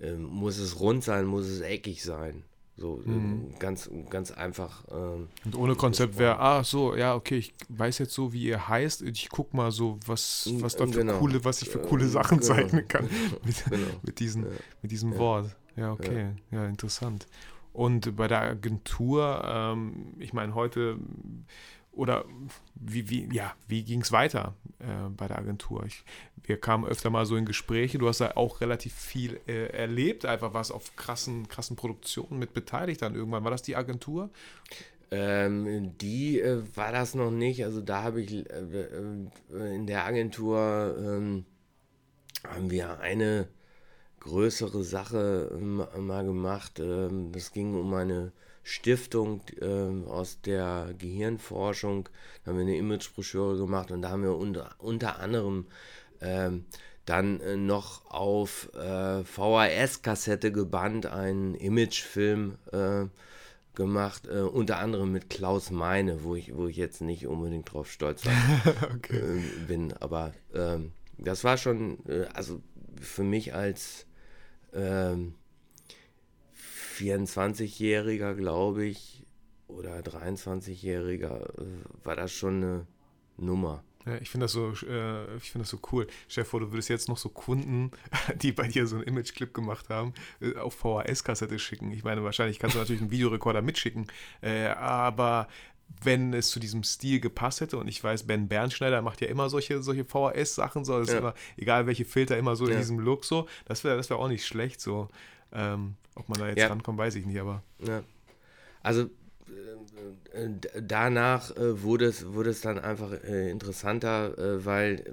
ähm, muss es rund sein, muss es eckig sein? So mhm. ganz, ganz einfach. Ähm, und ohne Konzept wäre, ah, so, ja, okay, ich weiß jetzt so, wie ihr heißt. Ich guck mal so, was, was da für genau. coole, was ich für coole Sachen genau. zeichnen kann <laughs> <laughs> mit, genau. mit, diesen, ja. mit diesem ja. Wort. Ja, okay, ja. ja. interessant. Und bei der Agentur, ähm, ich meine, heute oder wie, wie, ja, wie ging es weiter äh, bei der Agentur? Ich, wir kamen öfter mal so in Gespräche. Du hast ja auch relativ viel äh, erlebt, einfach was auf krassen, krassen Produktionen mit beteiligt dann irgendwann. War das die Agentur? Ähm, die äh, war das noch nicht. Also da habe ich äh, äh, in der Agentur ähm, haben wir eine größere Sache ähm, mal gemacht. Ähm, das ging um eine Stiftung äh, aus der Gehirnforschung. Da haben wir eine Imagebroschüre gemacht und da haben wir unter, unter anderem ähm, dann äh, noch auf äh, VHS-Kassette gebannt einen Imagefilm äh, gemacht, äh, unter anderem mit Klaus Meine, wo ich, wo ich jetzt nicht unbedingt drauf stolz <laughs> okay. äh, bin. Aber ähm, das war schon, äh, also für mich als ähm, 24-Jähriger, glaube ich, oder 23-Jähriger, äh, war das schon eine Nummer. Ja, ich finde das so, äh, ich finde das so cool. Stell dir vor, du würdest jetzt noch so Kunden, <laughs> die bei dir so einen Image-Clip gemacht haben, äh, auf VHS-Kassette schicken. Ich meine, wahrscheinlich kannst du natürlich einen Videorekorder mitschicken, äh, aber wenn es zu diesem Stil gepasst hätte, und ich weiß, Ben Bernschneider macht ja immer solche, solche VHS-Sachen, so, ja. immer, egal welche Filter, immer so ja. in diesem Look so, das wäre das wär auch nicht schlecht so. Ähm, ob man da jetzt ja. rankommt, weiß ich nicht, aber. Ja. Also äh, danach äh, wurde, es, wurde es dann einfach äh, interessanter, weil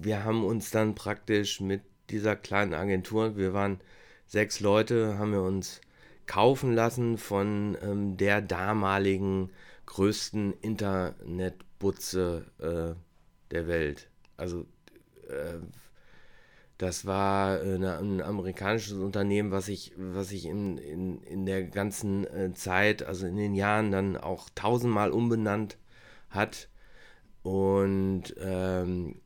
wir haben uns dann praktisch mit dieser kleinen Agentur, wir waren sechs Leute, haben wir uns kaufen lassen von ähm, der damaligen größten Internetbutze äh, der Welt. Also äh, das war äh, eine, ein amerikanisches Unternehmen, was sich was ich in, in, in der ganzen äh, Zeit, also in den Jahren dann auch tausendmal umbenannt hat. Und ähm,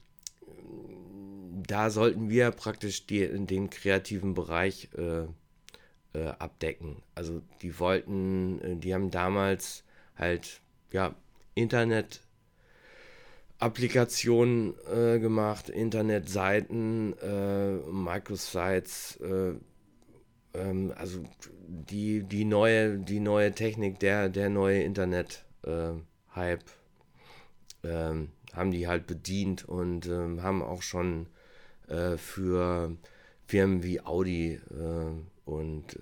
da sollten wir praktisch die, den kreativen Bereich äh, äh, abdecken. Also die wollten, äh, die haben damals halt ja Internet Applikationen äh, gemacht, Internetseiten, äh, Microsites, äh, ähm, also die, die, neue, die neue Technik, der, der neue Internet-Hype äh, ähm, haben die halt bedient und ähm, haben auch schon äh, für Firmen wie Audi äh, und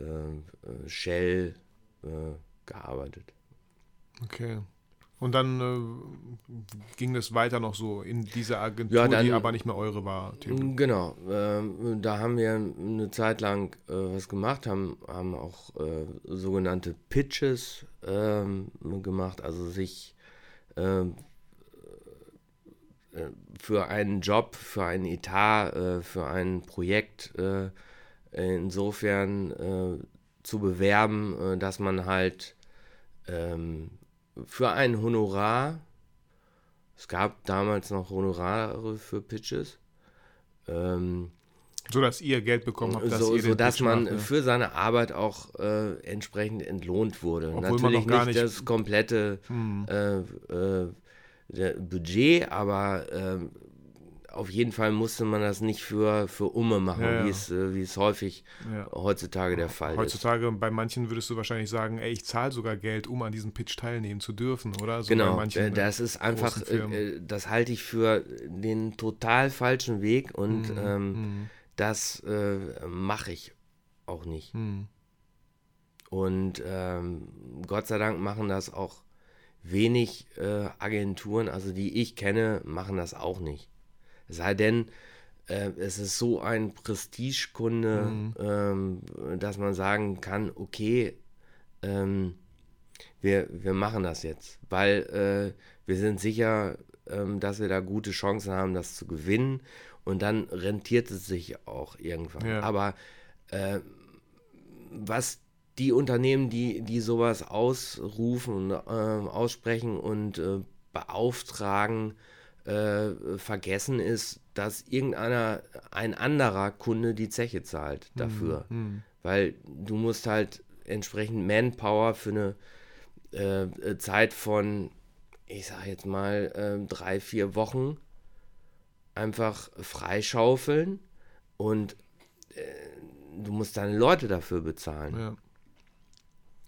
Shell gearbeitet. Okay. Und dann äh, ging es weiter noch so in dieser Agentur, ja, dann, die aber nicht mehr eure war. Themen. Genau, äh, da haben wir eine Zeit lang äh, was gemacht, haben, haben auch äh, sogenannte Pitches ähm, gemacht, also sich ähm, äh, für einen Job, für einen Etat, äh, für ein Projekt insofern zu bewerben, dass man halt ähm, für ein Honorar, es gab damals noch Honorare für Pitches, ähm, so dass ihr Geld bekommen habt, dass so, ihr so dass man macht, ne? für seine Arbeit auch äh, entsprechend entlohnt wurde. Obwohl Natürlich nicht, nicht, das komplette hm. äh, äh, Budget, aber ähm, auf jeden Fall musste man das nicht für, für Umme machen, ja, ja. Wie, es, äh, wie es häufig ja. heutzutage der Fall heutzutage, ist. Heutzutage bei manchen würdest du wahrscheinlich sagen, ey, ich zahle sogar Geld, um an diesem Pitch teilnehmen zu dürfen, oder? So genau, manchen, äh, das ist einfach, äh, das halte ich für den total falschen Weg und mhm. Ähm, mhm. das äh, mache ich auch nicht. Mhm. Und ähm, Gott sei Dank machen das auch wenig äh, Agenturen, also die ich kenne, machen das auch nicht. Sei denn, äh, es ist so ein Prestigekunde, mhm. ähm, dass man sagen kann, okay, ähm, wir, wir machen das jetzt, weil äh, wir sind sicher, ähm, dass wir da gute Chancen haben, das zu gewinnen und dann rentiert es sich auch irgendwann. Ja. Aber äh, was die Unternehmen, die, die sowas ausrufen, äh, aussprechen und äh, beauftragen, äh, vergessen ist, dass irgendeiner, ein anderer Kunde die Zeche zahlt dafür. Mhm. Weil du musst halt entsprechend Manpower für eine äh, Zeit von, ich sag jetzt mal, äh, drei, vier Wochen einfach freischaufeln und äh, du musst deine Leute dafür bezahlen. Ja.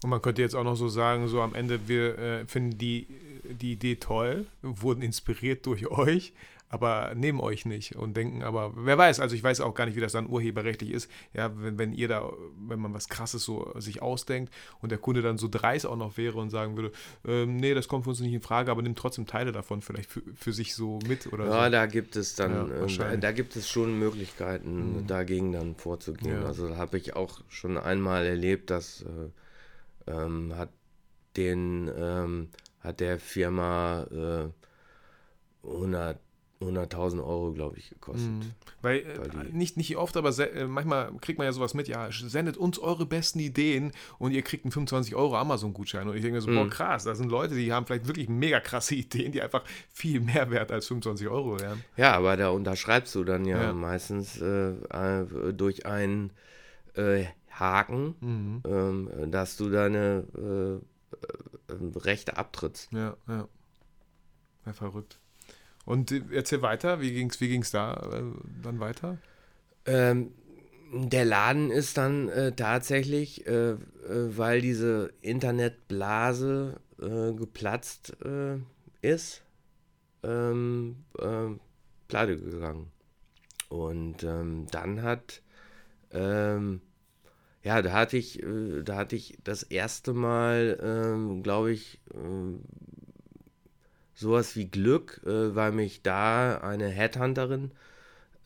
Und man könnte jetzt auch noch so sagen, so am Ende, wir äh, finden die die Idee toll, wurden inspiriert durch <laughs> euch, aber nehmen euch nicht und denken aber, wer weiß, also ich weiß auch gar nicht, wie das dann urheberrechtlich ist, ja, wenn, wenn ihr da, wenn man was krasses so sich ausdenkt und der Kunde dann so dreist auch noch wäre und sagen würde, ähm, nee, das kommt für uns nicht in Frage, aber nimmt trotzdem Teile davon vielleicht für, für sich so mit oder ja, so. da gibt es dann, ja, äh, da gibt es schon Möglichkeiten, mhm. dagegen dann vorzugehen. Ja. Also habe ich auch schon einmal erlebt, dass äh, ähm, hat den ähm, hat der Firma äh, 100, 100.000 Euro, glaube ich, gekostet. Mhm. Weil, äh, nicht, nicht oft, aber äh, manchmal kriegt man ja sowas mit, ja, sendet uns eure besten Ideen und ihr kriegt einen 25 Euro Amazon-Gutschein. Und ich denke mir so, boah, Mhm. krass, da sind Leute, die haben vielleicht wirklich mega krasse <laughs> Ideen, die einfach viel mehr wert als 25 Euro wären. Ja, aber da unterschreibst du dann ja, Ja. meistens äh, äh, durch einen äh, Haken, Mhm. ähm, dass du deine äh, Rechte abtrittst. Ja, ja. Ja, verrückt. Und äh, erzähl weiter, wie ging's, wie ging's da äh, dann weiter? Ähm, der Laden ist dann äh, tatsächlich, äh, äh, weil diese Internetblase äh, geplatzt äh, ist, ähm, äh, pleite gegangen. Und ähm, dann hat, ähm, ja, da hatte ich, äh, da hatte ich das erste Mal, ähm, glaube ich, ähm, sowas wie Glück, äh, weil mich da eine Headhunterin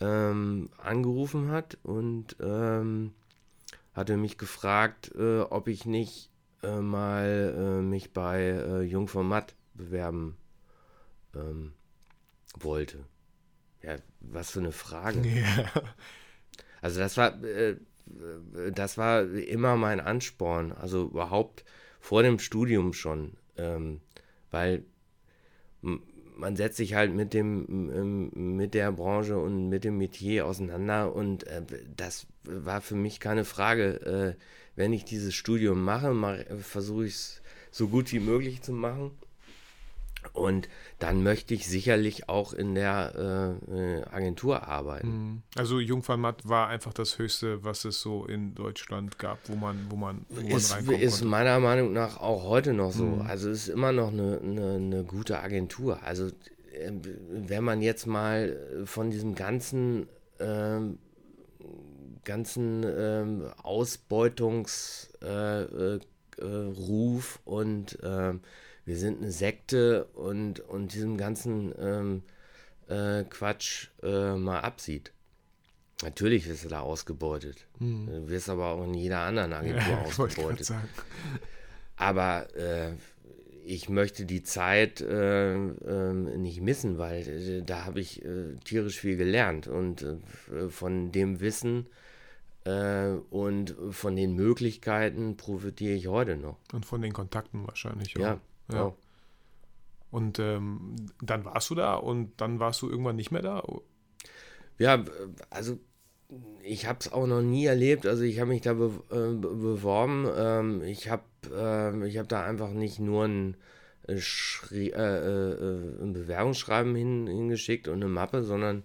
ähm, angerufen hat und ähm, hatte mich gefragt, äh, ob ich nicht äh, mal äh, mich bei äh, Jungformat bewerben ähm, wollte. Ja, was für eine Frage. Ja. Also das war, äh, das war immer mein Ansporn, also überhaupt vor dem Studium schon, ähm, weil man setzt sich halt mit dem, m- mit der Branche und mit dem Metier auseinander und äh, das war für mich keine Frage. Äh, wenn ich dieses Studium mache, mach, versuche ich es so gut wie möglich zu machen. Und dann möchte ich sicherlich auch in der äh, äh, Agentur arbeiten. Mhm. Also Jungfernmatt war einfach das Höchste, was es so in Deutschland gab, wo man, wo man, wo man ist, ist meiner Meinung nach auch heute noch so. Mhm. Also es ist immer noch eine, eine, eine gute Agentur. Also ähm, wenn man jetzt mal von diesem ganzen ähm, ganzen ähm, Ausbeutungs äh, äh, äh, und ähm, wir sind eine Sekte und, und diesem ganzen ähm, äh, Quatsch äh, mal absieht. Natürlich wirst du da ausgebeutet. Du wirst aber auch in jeder anderen <laughs> Agentur Mhm. Ja, ausgebeutet. Aber äh, ich möchte die Zeit äh, ähm, nicht missen, weil äh, da habe ich äh, tierisch viel gelernt und von dem Wissen und von den Möglichkeiten profitiere ich heute noch. Und von den Kontakten wahrscheinlich. auch. Ja, Ja. auch. Und ähm, dann warst du da und dann warst du irgendwann nicht mehr da. Ja, also ich habe es auch noch nie erlebt. Also ich habe mich da be äh, be- beworben. Ähm, ich habe ich hab da einfach nicht nur ein, äh, Schri äh, äh, äh, ein Bewerbungsschreiben hin, hingeschickt und eine Mappe, sondern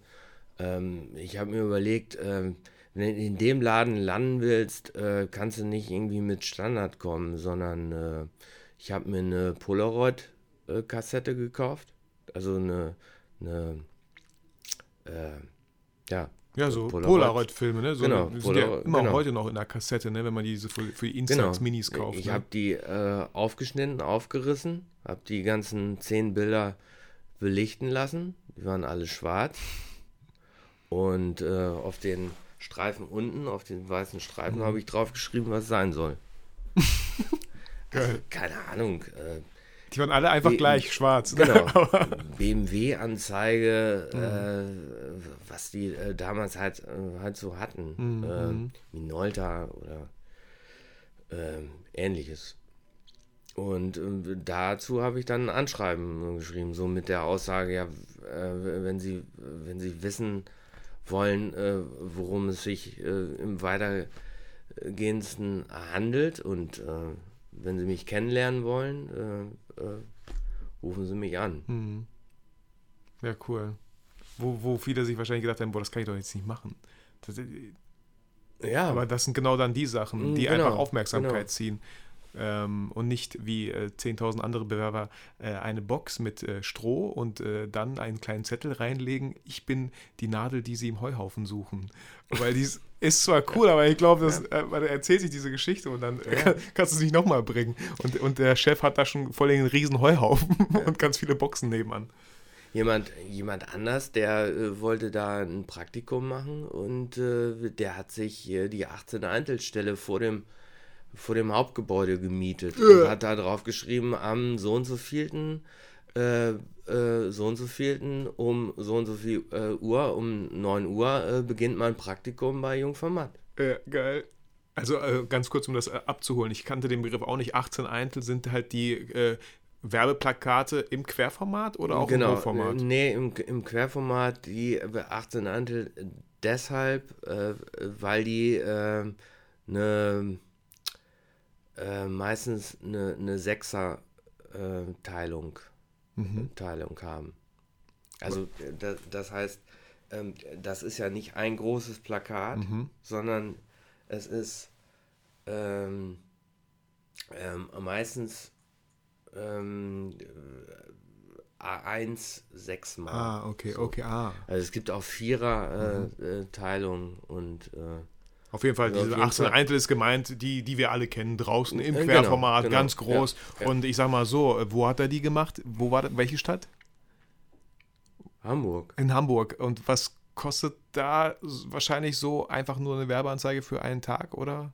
ähm, ich habe mir überlegt, ähm, wenn du in dem Laden landen willst, äh, kannst du nicht irgendwie mit Standard kommen, sondern äh, ich habe mir eine Polaroid-Kassette gekauft. Also eine, eine äh, ja, Ja, so Polaroid. Polaroid-Filme, ne? So, Genau, sind ja Polaroid, immer genau. heute noch in der Kassette, ne? Wenn man diese für, für die Genau. Instax-Minis kauft. Ich ne? habe die äh, aufgeschnitten, aufgerissen, habe die ganzen zehn Bilder belichten lassen. Die waren alle schwarz. Und äh, auf den Streifen unten, auf den weißen Mhm. Streifen, habe ich drauf geschrieben, was es sein soll. <laughs> Geil. Keine Ahnung. Äh, Die waren alle einfach Wie- gleich schwarz. ne? genau. <laughs> BMW-Anzeige, Mhm. äh, was die äh, damals halt, äh, halt so hatten. Mhm. Ähm, Minolta oder ähm, ähnliches. Und ähm, dazu habe ich dann ein Anschreiben geschrieben, so mit der Aussage, ja, äh, wenn Sie, wenn Sie wissen wollen, äh, worum es sich äh, im weitergehendsten handelt und äh, wenn Sie mich kennenlernen wollen, äh, äh, rufen Sie mich an. Hm. Ja, cool. Wo, wo viele sich wahrscheinlich gedacht haben, boah, das kann ich doch jetzt nicht machen. Das, Ja, aber das sind genau dann die Sachen, Mm, die genau, einfach Aufmerksamkeit genau. ziehen. Ähm, und nicht wie äh, 10.000 andere Bewerber äh, eine Box mit äh, Stroh und äh, dann einen kleinen Zettel reinlegen. Ich bin die Nadel, die sie im Heuhaufen suchen. Weil dies ist zwar cool, aber ich glaube, das, äh, weil er erzählt sich diese Geschichte und dann äh, <laughs> kannst du es nicht nochmal bringen. Und, und der Chef hat da schon voll den riesen Heuhaufen <laughs> und ganz viele Boxen nebenan. Jemand, jemand anders, der äh, wollte da ein Praktikum machen und äh, der hat sich äh, die 18. Einzelstelle vor dem, vor dem Hauptgebäude gemietet und hat da drauf geschrieben, am so und so vielten äh, äh, so und so vielten um so und so viel äh, Uhr, um 9 Uhr äh, beginnt mein Praktikum bei Jungformat. Ja, geil. Also äh, ganz kurz, um das äh, abzuholen. Ich kannte den Begriff auch nicht. 18 Eintel sind halt die Werbeplakate im Querformat oder auch genau, im Hochformat? Nee, im, im Querformat die 18 Eintel deshalb, weil die eine meistens eine, eine Sechser-Teilung Mhm. Teilung haben. Also das, heißt, ähm, das ist ja nicht ein großes Plakat, Mhm. sondern es ist ähm, ähm, meistens ähm, A1 sechsmal. Ah, okay, So. okay, ah. Also es gibt auch Vierer-Teilungen und äh, Auf jeden Fall, auf diese jeden 18 Fall. Eintel ist gemeint, die, die wir alle kennen, draußen im Äh, genau, Querformat, genau, ganz groß. ja, ja. Und ich sag mal so, wo hat er die gemacht? Wo war das? Welche Stadt? Hamburg. In Hamburg. Und was kostet da wahrscheinlich so einfach nur eine Werbeanzeige für einen Tag, oder?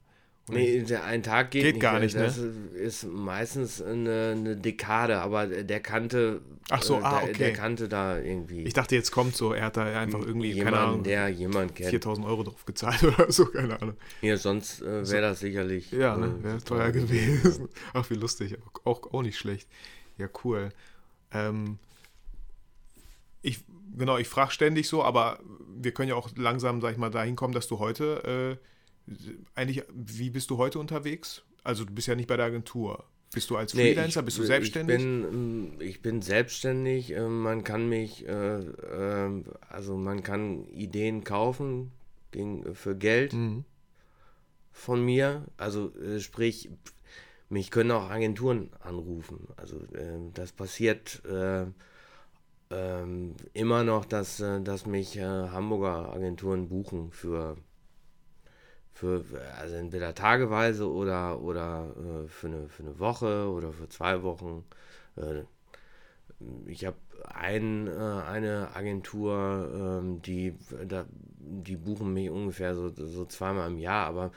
Oder Nee, ein Tag geht, Geht gar nicht, ne? Das ist meistens eine, eine Dekade, aber der kannte. Ach so, äh, ah, der, okay. Der kannte da irgendwie. Ich dachte, jetzt kommt so, er hat da einfach irgendwie, jemand, keine Ahnung, der jemand kennt. 4000 Euro drauf gezahlt <laughs> oder so, keine Ahnung. Hier, sonst äh, wäre das sicherlich. Ja, äh, ne? wäre teuer gewesen. <laughs> Ach, wie lustig, auch, auch nicht schlecht. Ja, cool. Ähm, ich, genau, ich frage ständig so, aber wir können ja auch langsam, sag ich mal, dahin kommen, dass du heute, äh, eigentlich, wie bist du heute unterwegs? Also du bist ja nicht bei der Agentur. Bist du als Nee, Freelancer, ich- bist du selbstständig? Ich bin, ähm, ich bin selbstständig. äh, Man kann mich, äh, äh, also man kann Ideen kaufen für Geld Mhm. von mir. Also äh, sprich, mich können auch Agenturen anrufen. Also das passiert äh, ähm, immer noch, dass, dass mich Hamburger Agenturen buchen für für also entweder tageweise oder oder äh, für eine für eine Woche oder für zwei Wochen. Äh, ich habe ein, äh, eine Agentur, ähm, die da, die buchen mich ungefähr so, so zweimal im Jahr, aber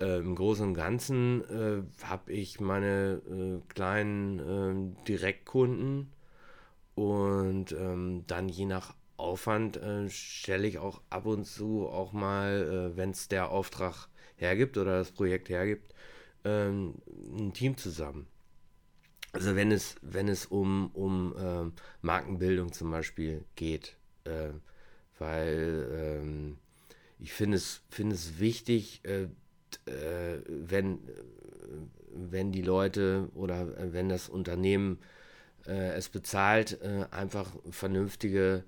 äh, im Großen und Ganzen äh, habe ich meine äh, kleinen ähm, Direktkunden und ähm, dann je nach Aufwand äh, stelle ich auch ab und zu auch mal, äh, wenn es der Auftrag hergibt oder das Projekt hergibt, ähm, ein Team zusammen. Also wenn es, wenn es um, um ähm, Markenbildung zum Beispiel geht, äh, weil ähm, ich finde es, finde es wichtig, äh, äh, wenn, wenn die Leute oder äh, wenn das Unternehmen es bezahlt, einfach vernünftige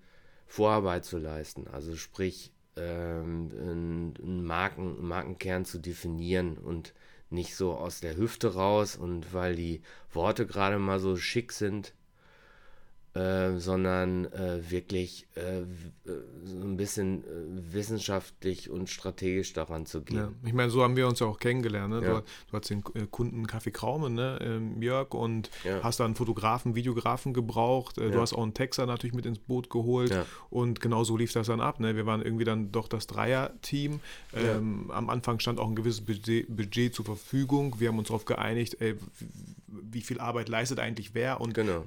Vorarbeit zu leisten. Also sprich, ähm, einen, Marken, einen Markenkern zu definieren und nicht so aus der Hüfte raus und weil die Worte gerade mal so schick sind, äh, sondern äh, wirklich äh, äh, so ein bisschen äh, wissenschaftlich und strategisch daran zu gehen. Ja, ich meine, so haben wir uns ja auch kennengelernt. Ne? Ja. Du, du hast den Kunden Kaffee Kraume, ne? ähm, Jörg, und Ja. hast da einen Fotografen, Videografen gebraucht. Du hast auch einen Texter natürlich mit ins Boot geholt. Und genau so lief das dann ab. Ne? Wir waren irgendwie dann doch das Dreier-Team. Ähm, Am Anfang stand auch ein gewisses Budget, Budget zur Verfügung. Wir haben uns darauf geeinigt, ey, wie viel Arbeit leistet eigentlich wer und Genau.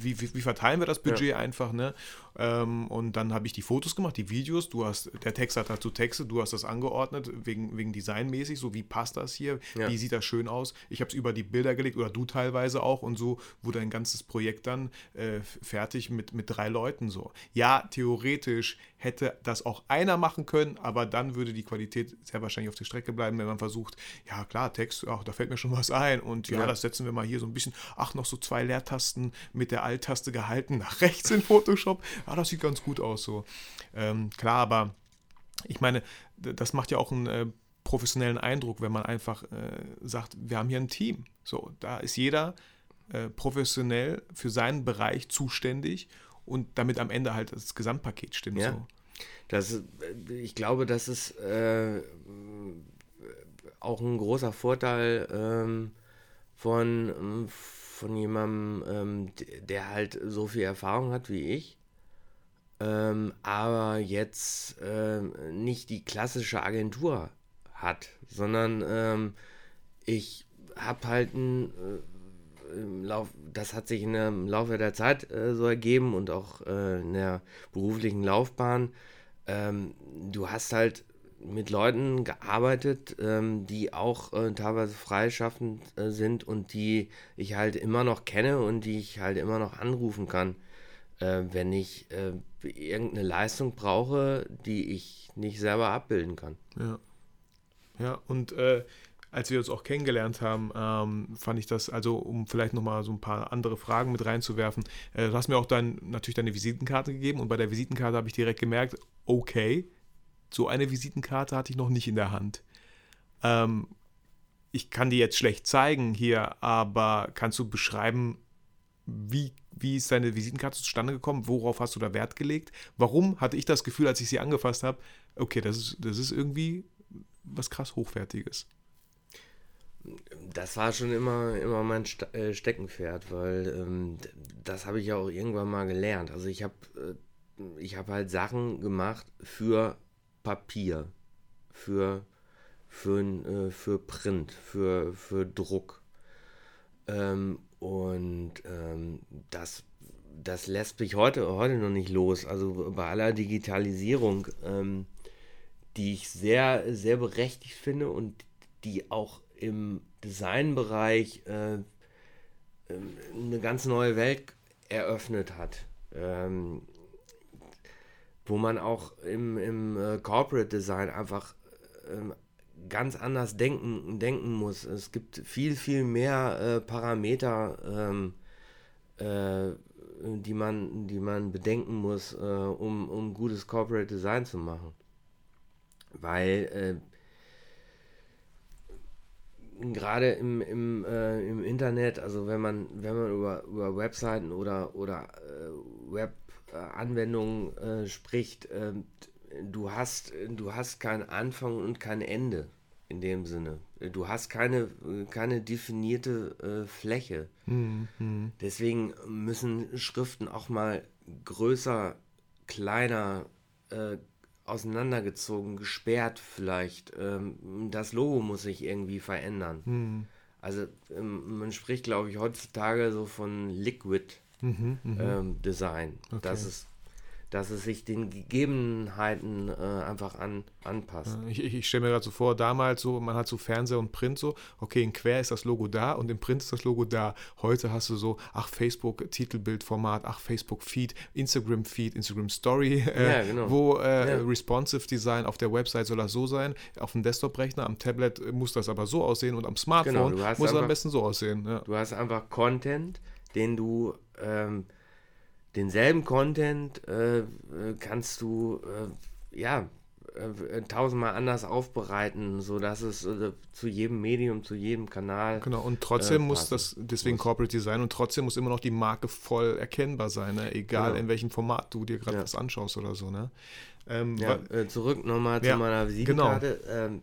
wie, wie, wie verteilen wir das Budget einfach. Ne? Ähm, und dann habe ich die Fotos gemacht, die Videos. Du hast, der Text hat dazu Texte, du hast das angeordnet, wegen, wegen designmäßig, so wie passt das hier, Ja. wie sieht das schön aus. Ich habe es über die Bilder gelegt oder du teilweise auch und so wurde ein ganzes Projekt dann äh, fertig mit, mit drei Leuten so. Ja, theoretisch hätte das auch einer machen können, aber dann würde die Qualität sehr wahrscheinlich auf der Strecke bleiben, wenn man versucht, ja klar, Text, ach, da fällt mir schon was ein und ja, Ja. das setzen wir mal hier so ein bisschen, ach, noch so zwei Leertasten mit der Alt-Taste gehalten nach rechts in Photoshop. Ja, das sieht ganz gut aus so. Ähm, klar, aber ich meine, das macht ja auch einen äh, professionellen Eindruck, wenn man einfach äh, sagt, wir haben hier ein Team. So, da ist jeder äh, professionell für seinen Bereich zuständig und damit am Ende halt das Gesamtpaket stimmt. Ja. So. Das, ist- ich glaube, das ist äh, auch ein großer Vorteil ähm, von, von jemandem, ähm, der halt so viel Erfahrung hat wie ich, ähm, aber jetzt ähm, nicht die klassische Agentur hat, sondern ähm, ich habe halt ein, im Lauf, das hat sich im Laufe der Zeit äh, so ergeben und auch äh, in der beruflichen Laufbahn. Ähm, du hast halt mit Leuten gearbeitet, ähm, die auch äh, teilweise freischaffend äh, sind und die ich halt immer noch kenne und die ich halt immer noch anrufen kann, äh, wenn ich äh, irgendeine Leistung brauche, die ich nicht selber abbilden kann. Ja. Ja, und äh, als wir uns auch kennengelernt haben, ähm, fand ich das, also um vielleicht nochmal so ein paar andere Fragen mit reinzuwerfen, äh, du hast mir auch dann natürlich deine Visitenkarte gegeben und bei der Visitenkarte habe ich direkt gemerkt, okay, so eine Visitenkarte hatte ich noch nicht in der Hand. Ähm, ich kann die jetzt schlecht zeigen hier, aber kannst du beschreiben, wie, wie ist deine Visitenkarte zustande gekommen? Worauf hast du da Wert gelegt? Warum hatte ich das Gefühl, als ich sie angefasst habe, okay, das ist, das ist irgendwie was krass Hochwertiges? Das war schon immer, immer mein äh, Steckenpferd, weil ähm, das habe ich ja auch irgendwann mal gelernt. Also ich habe äh, ich hab halt Sachen gemacht für Papier, für, für, äh, für Print, für, für Druck. Ähm, und ähm, das, das lässt mich heute, heute noch nicht los. Also bei aller Digitalisierung, ähm, die ich sehr, sehr berechtigt finde und die auch im Designbereich äh, eine ganz neue Welt eröffnet hat. Ähm, wo man auch im, im äh, Corporate Design einfach ähm, ganz anders denken, denken muss. Es gibt viel, viel mehr äh, Parameter, ähm, äh, die, man, die man bedenken muss, äh, um, um gutes Corporate Design zu machen. Weil äh, gerade im, im, äh, im Internet, also wenn man, wenn man über, über Webseiten oder, oder äh, Web-Anwendungen äh, spricht, ähm, du, hast, du hast keinen Anfang und kein Ende in dem Sinne. Du hast keine, keine definierte äh, Fläche. Mhm. Deswegen müssen Schriften auch mal größer, kleiner, äh, auseinandergezogen, gesperrt vielleicht. Ähm, das Logo muss sich irgendwie verändern. Mhm. Also ähm, man spricht, glaube ich, heutzutage so von Liquid mhm, mhm. ähm, Design. Okay. Das ist dass es sich den Gegebenheiten äh, einfach an, anpasst. Ich, ich, ich stelle mir gerade so vor, damals so, man hat so Fernseher und Print so, okay, in Quer ist das Logo da und im Print ist das Logo da. Heute hast du so, ach, Facebook Titelbildformat, ach, Facebook Feed, Instagram Feed, Instagram Story, <laughs> äh, ja, genau. wo äh, ja. Responsive Design auf der Website soll das so sein, auf dem Desktop-Rechner, am Tablet muss das aber so aussehen und am Smartphone genau, muss es am besten so aussehen. Ja. Du hast einfach Content, den du ähm, denselben Content äh, äh, kannst du äh, ja äh, tausendmal anders aufbereiten, sodass es äh, zu jedem Medium, zu jedem Kanal. Genau, und trotzdem äh, muss das, deswegen muss. Corporate Design, und trotzdem muss immer noch die Marke voll erkennbar sein, ne? egal genau. in welchem Format du dir gerade ja. was anschaust oder so. Ne? Ähm, ja, zurück nochmal ja, zu meiner Visitenkarte. Genau. Ähm,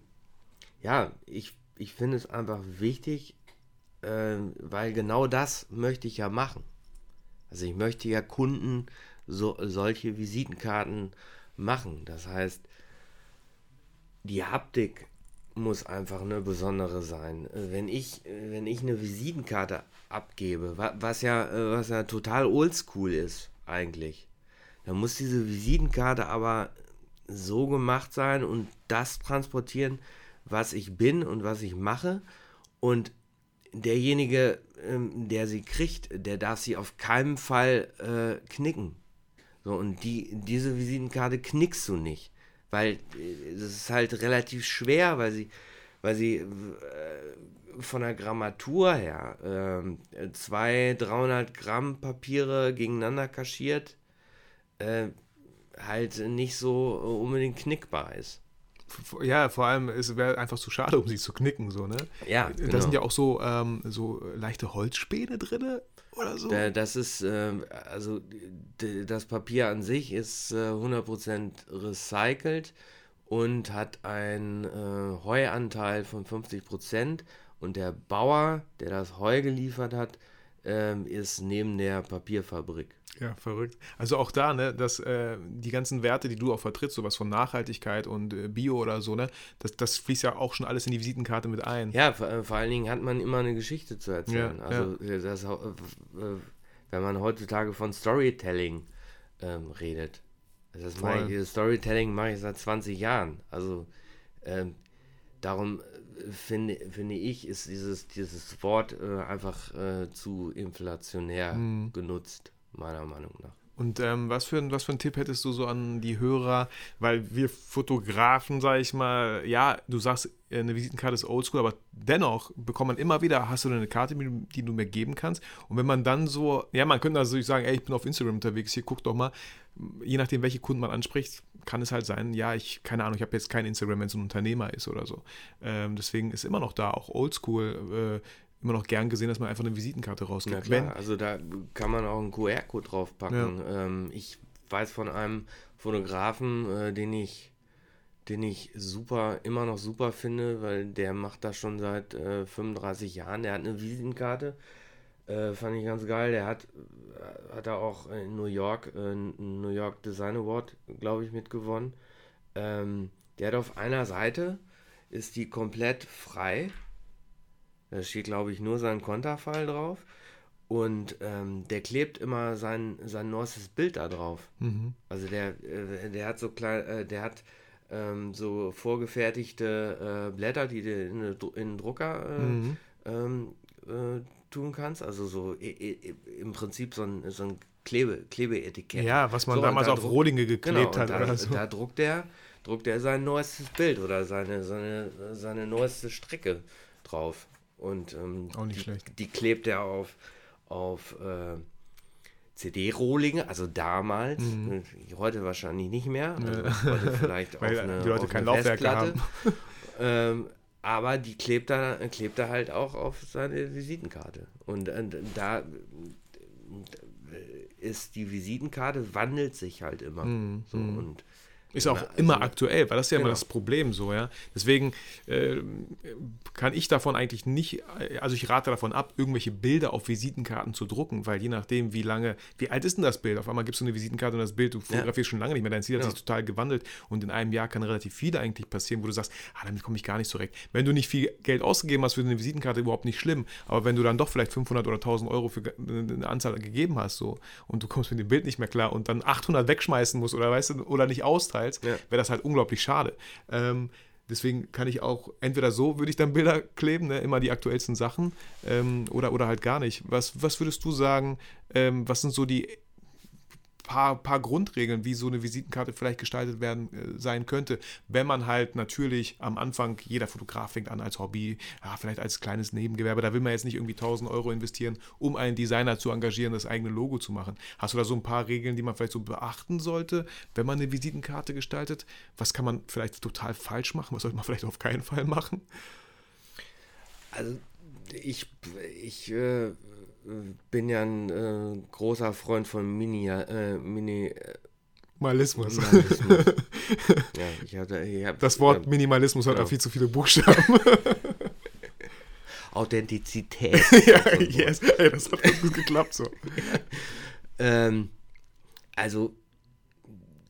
ja, ich, ich finde es einfach wichtig, ähm, weil genau das möchte ich ja machen. Also ich möchte ja Kunden so, solche Visitenkarten machen. Das heißt, die Haptik muss einfach eine besondere sein. Wenn ich, wenn ich eine Visitenkarte abgebe, was ja, was ja total oldschool ist eigentlich, dann muss diese Visitenkarte aber so gemacht sein und das transportieren, was ich bin und was ich mache. Und derjenige, ähm, der sie kriegt, der darf sie auf keinen Fall äh, knicken. So, und die, diese Visitenkarte knickst du nicht. Weil es äh, ist halt relativ schwer, weil sie, weil sie äh, von der Grammatur her äh, zwei 300 Gramm Papiere gegeneinander kaschiert, äh, halt nicht so unbedingt knickbar ist ja, vor allem, es wäre einfach zu schade, um sie zu knicken, so, ne? Ja. Genau. Da sind ja auch so, ähm, so leichte Holzspäne drin oder so. Das ist, äh, also das Papier an sich ist äh, 100% recycelt und hat einen äh, Heuanteil von 50% und der Bauer, der das Heu geliefert hat, ähm, ist neben der Papierfabrik. Ja, verrückt. Also auch da, ne, dass äh, die ganzen Werte, die du auch vertrittst, sowas von Nachhaltigkeit und äh, Bio oder so, ne, das, das fließt ja auch schon alles in die Visitenkarte mit ein. Ja, vor, äh, vor allen Dingen hat man immer eine Geschichte zu erzählen. Ja, also Das, äh, wenn man heutzutage von Storytelling ähm, redet. Das mache ich, Storytelling mache ich seit 20 Jahren. Also ähm, darum äh, finde, finde ich, ist dieses, dieses Wort äh, einfach äh, zu inflationär mhm. genutzt meiner Meinung nach. Und ähm, was, für was für einen Tipp hättest du so an die Hörer? Weil wir Fotografen, sage ich mal, ja, du sagst, eine Visitenkarte ist oldschool, aber dennoch bekommt man immer wieder, hast du eine Karte, die du mir geben kannst? Und wenn man dann so, ja, man könnte natürlich sagen, ey, ich bin auf Instagram unterwegs, hier guck doch mal, je nachdem, welche Kunden man anspricht, kann es halt sein, ja, ich, keine Ahnung, ich habe jetzt kein Instagram, wenn es ein Unternehmer ist oder so. Ähm, deswegen ist immer noch da auch oldschool. Äh, immer noch gern gesehen, dass man einfach eine Visitenkarte rausgibt. Ja, klar, Wenn, also da kann man auch einen QR-Code draufpacken. Ja. Ähm, ich weiß von einem Fotografen, äh, den ich den ich super, immer noch super finde, weil der macht das schon seit äh, 35 Jahren. Der hat eine Visitenkarte, äh, fand ich ganz geil. Der hat, äh, hat er auch in New York, äh, New York Design Award, glaube ich, mitgewonnen. Ähm, der hat auf einer Seite, ist die komplett frei da steht, glaube ich, nur sein Konterfall drauf. Und ähm, der klebt immer sein, sein neuestes Bild da drauf. Mhm. Also der, äh, der hat so klein, äh, der hat ähm, so vorgefertigte äh, Blätter, die du in, in den Drucker äh, mhm. ähm, äh, tun kannst. Also so im Prinzip so ein, so ein Klebe, Klebeetikett. Ja, was man so, damals da auf Rohlinge geklebt genau, hat. Da, oder so. da druckt er, druckt er sein neuestes Bild oder seine, seine, seine neueste Strecke drauf. Und ähm, auch nicht die, schlecht. Die klebt er auf, auf äh, CD-Rohlinge, also damals, mhm. Äh, heute wahrscheinlich nicht mehr, also heute vielleicht <laughs> Weil auf eine, die Leute auf kein Laufwerk haben. <laughs> ähm, aber die klebt er, klebt er halt auch auf seine Visitenkarte. Und, und da äh, ist die Visitenkarte, wandelt sich halt immer. Mhm. So, und ist auch immer aktuell, weil das ist ja genau. immer das Problem so, ja. Deswegen äh, kann ich davon eigentlich nicht, also ich rate davon ab, irgendwelche Bilder auf Visitenkarten zu drucken, weil je nachdem, wie lange, wie alt ist denn das Bild? Auf einmal gibst du eine Visitenkarte und das Bild, du fotografierst ja. schon lange nicht mehr, dein Ziel hat ja. sich total gewandelt und in einem Jahr kann relativ viel eigentlich passieren, wo du sagst, ah, damit komme ich gar nicht zurecht. Wenn du nicht viel Geld ausgegeben hast für eine Visitenkarte, überhaupt nicht schlimm, aber wenn du dann doch vielleicht 500 oder 1000 Euro für eine Anzahl gegeben hast so und du kommst mit dem Bild nicht mehr klar und dann 800 wegschmeißen musst oder weißt du, oder nicht austeilst, teilst, ja. wäre das halt unglaublich schade. Ähm, deswegen kann ich auch, entweder so würde ich dann Bilder kleben, ne, immer die aktuellsten Sachen, ähm, oder, oder halt gar nicht. Was, was würdest du sagen, ähm, was sind so die paar, paar Grundregeln, wie so eine Visitenkarte vielleicht gestaltet werden äh, sein könnte, wenn man halt natürlich am Anfang, jeder Fotograf fängt an als Hobby, ja, vielleicht als kleines Nebengewerbe, da will man jetzt nicht irgendwie 1000 Euro investieren, um einen Designer zu engagieren, das eigene Logo zu machen. Hast du da so ein paar Regeln, die man vielleicht so beachten sollte, wenn man eine Visitenkarte gestaltet? Was kann man vielleicht total falsch machen? Was sollte man vielleicht auf keinen Fall machen? Also ich, ich äh, bin ja ein äh, großer Freund von Mini, äh, Mini äh, Minimalismus. <laughs> ja, ich hatte, ich hab, das Wort Minimalismus genau. hat auch viel zu viele Buchstaben. <laughs> Authentizität. <laughs> ja, yes. Ey, das hat gut geklappt so. ähm, also,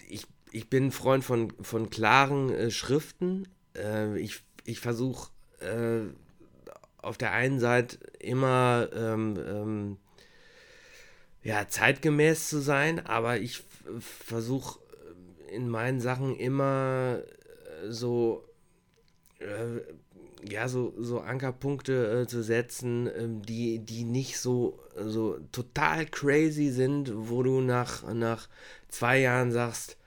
ich, ich bin ein Freund von, von klaren äh, Schriften. Äh, ich ich versuche äh, auf der einen Seite immer ähm, ähm, ja, zeitgemäß zu sein, aber ich versuche in meinen Sachen immer äh, so äh, ja so, so Ankerpunkte äh, zu setzen, äh, die, die nicht so, so total crazy sind, wo du nach, nach zwei Jahren sagst,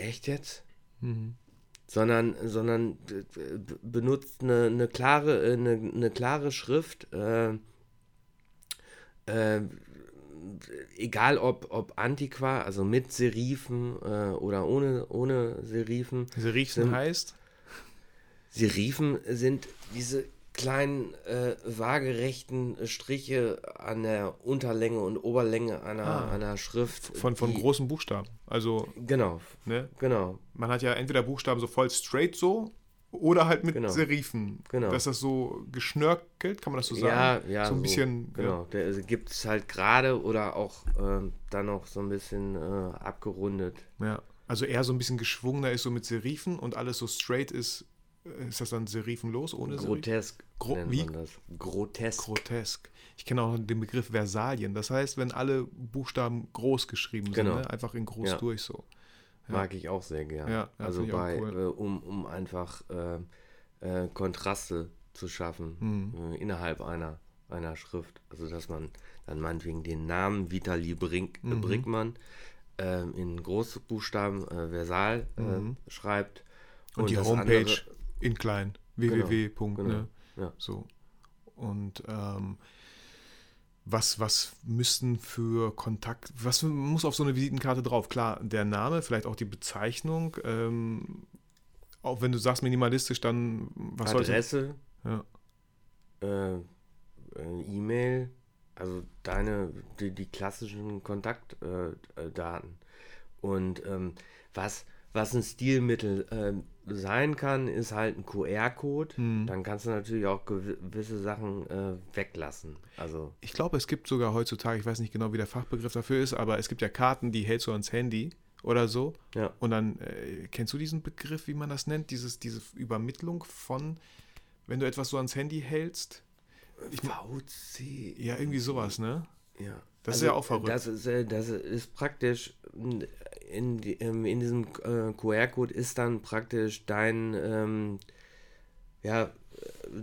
echt jetzt? Mhm sondern, sondern benutzt eine, eine, klare, äh, eine, eine klare Schrift. Äh, äh, egal ob, ob Antiqua, also mit Serifen äh, oder ohne, ohne Serifen. Serifen heißt? Serifen sind diese kleinen äh, waagerechten Striche an der Unterlänge und Oberlänge einer, ah, einer Schrift. Von, von die, großen Buchstaben. Also. Genau. Ne? Genau. Man hat ja entweder Buchstaben so voll straight so oder halt mit Genau. Serifen. Genau. Dass das so geschnörkelt, kann man das so sagen? Ja, ja. So ein bisschen. Genau. Der also gibt es halt gerade oder auch ähm, dann noch so ein bisschen äh, abgerundet. Ja. ja. Also eher so ein bisschen geschwungener ist so mit Serifen und alles so straight ist. Äh, Ist das dann serifenlos ohne? Grotesk Gro- nennt wie? Grotesk. Grotesk. Ich kenne auch den Begriff Versalien. Das heißt, wenn alle Buchstaben groß geschrieben sind, Genau. ne? einfach in groß Ja. durch so. Mag ich auch sehr gern. Ja, ja, also bei, cool. äh, um, um einfach äh, äh, Kontraste zu schaffen Mhm. äh, innerhalb einer, einer Schrift. Also dass man dann meinetwegen den Namen Vitali Brink, äh, Mhm. Brinkmann in Großbuchstaben Versal Mhm. schreibt. Und, die das Homepage andere- in klein. Genau, www. Punkt, genau, ne? ja. So. Und ähm, was, was müssten für Kontakt, was muss auf so eine Visitenkarte drauf? Klar, der Name, vielleicht auch die Bezeichnung. Ähm, auch wenn du sagst minimalistisch, dann was sollte. Adresse, Ja. äh, äh, E-Mail, also deine, die, die klassischen Kontaktdaten. Äh, Daten. Und ähm, was, was ein Stilmittel ähm, sein kann, ist halt ein QR-Code. Hm. Dann kannst du natürlich auch gewi- gewisse Sachen äh, weglassen. Also, Ich glaube, es gibt sogar heutzutage, ich weiß nicht genau, wie der Fachbegriff dafür ist, aber es gibt ja Karten, die hältst du ans Handy oder so. ja. Und dann, äh, kennst du diesen Begriff, wie man das nennt? Dieses, diese Übermittlung von, wenn du etwas so ans Handy hältst? Ich, VC. ja, irgendwie sowas, ne? Ja. Das ist ja auch verrückt. Das ist, äh, das ist praktisch, in, ähm, in diesem äh, QR-Code ist dann praktisch dein, ähm, ja,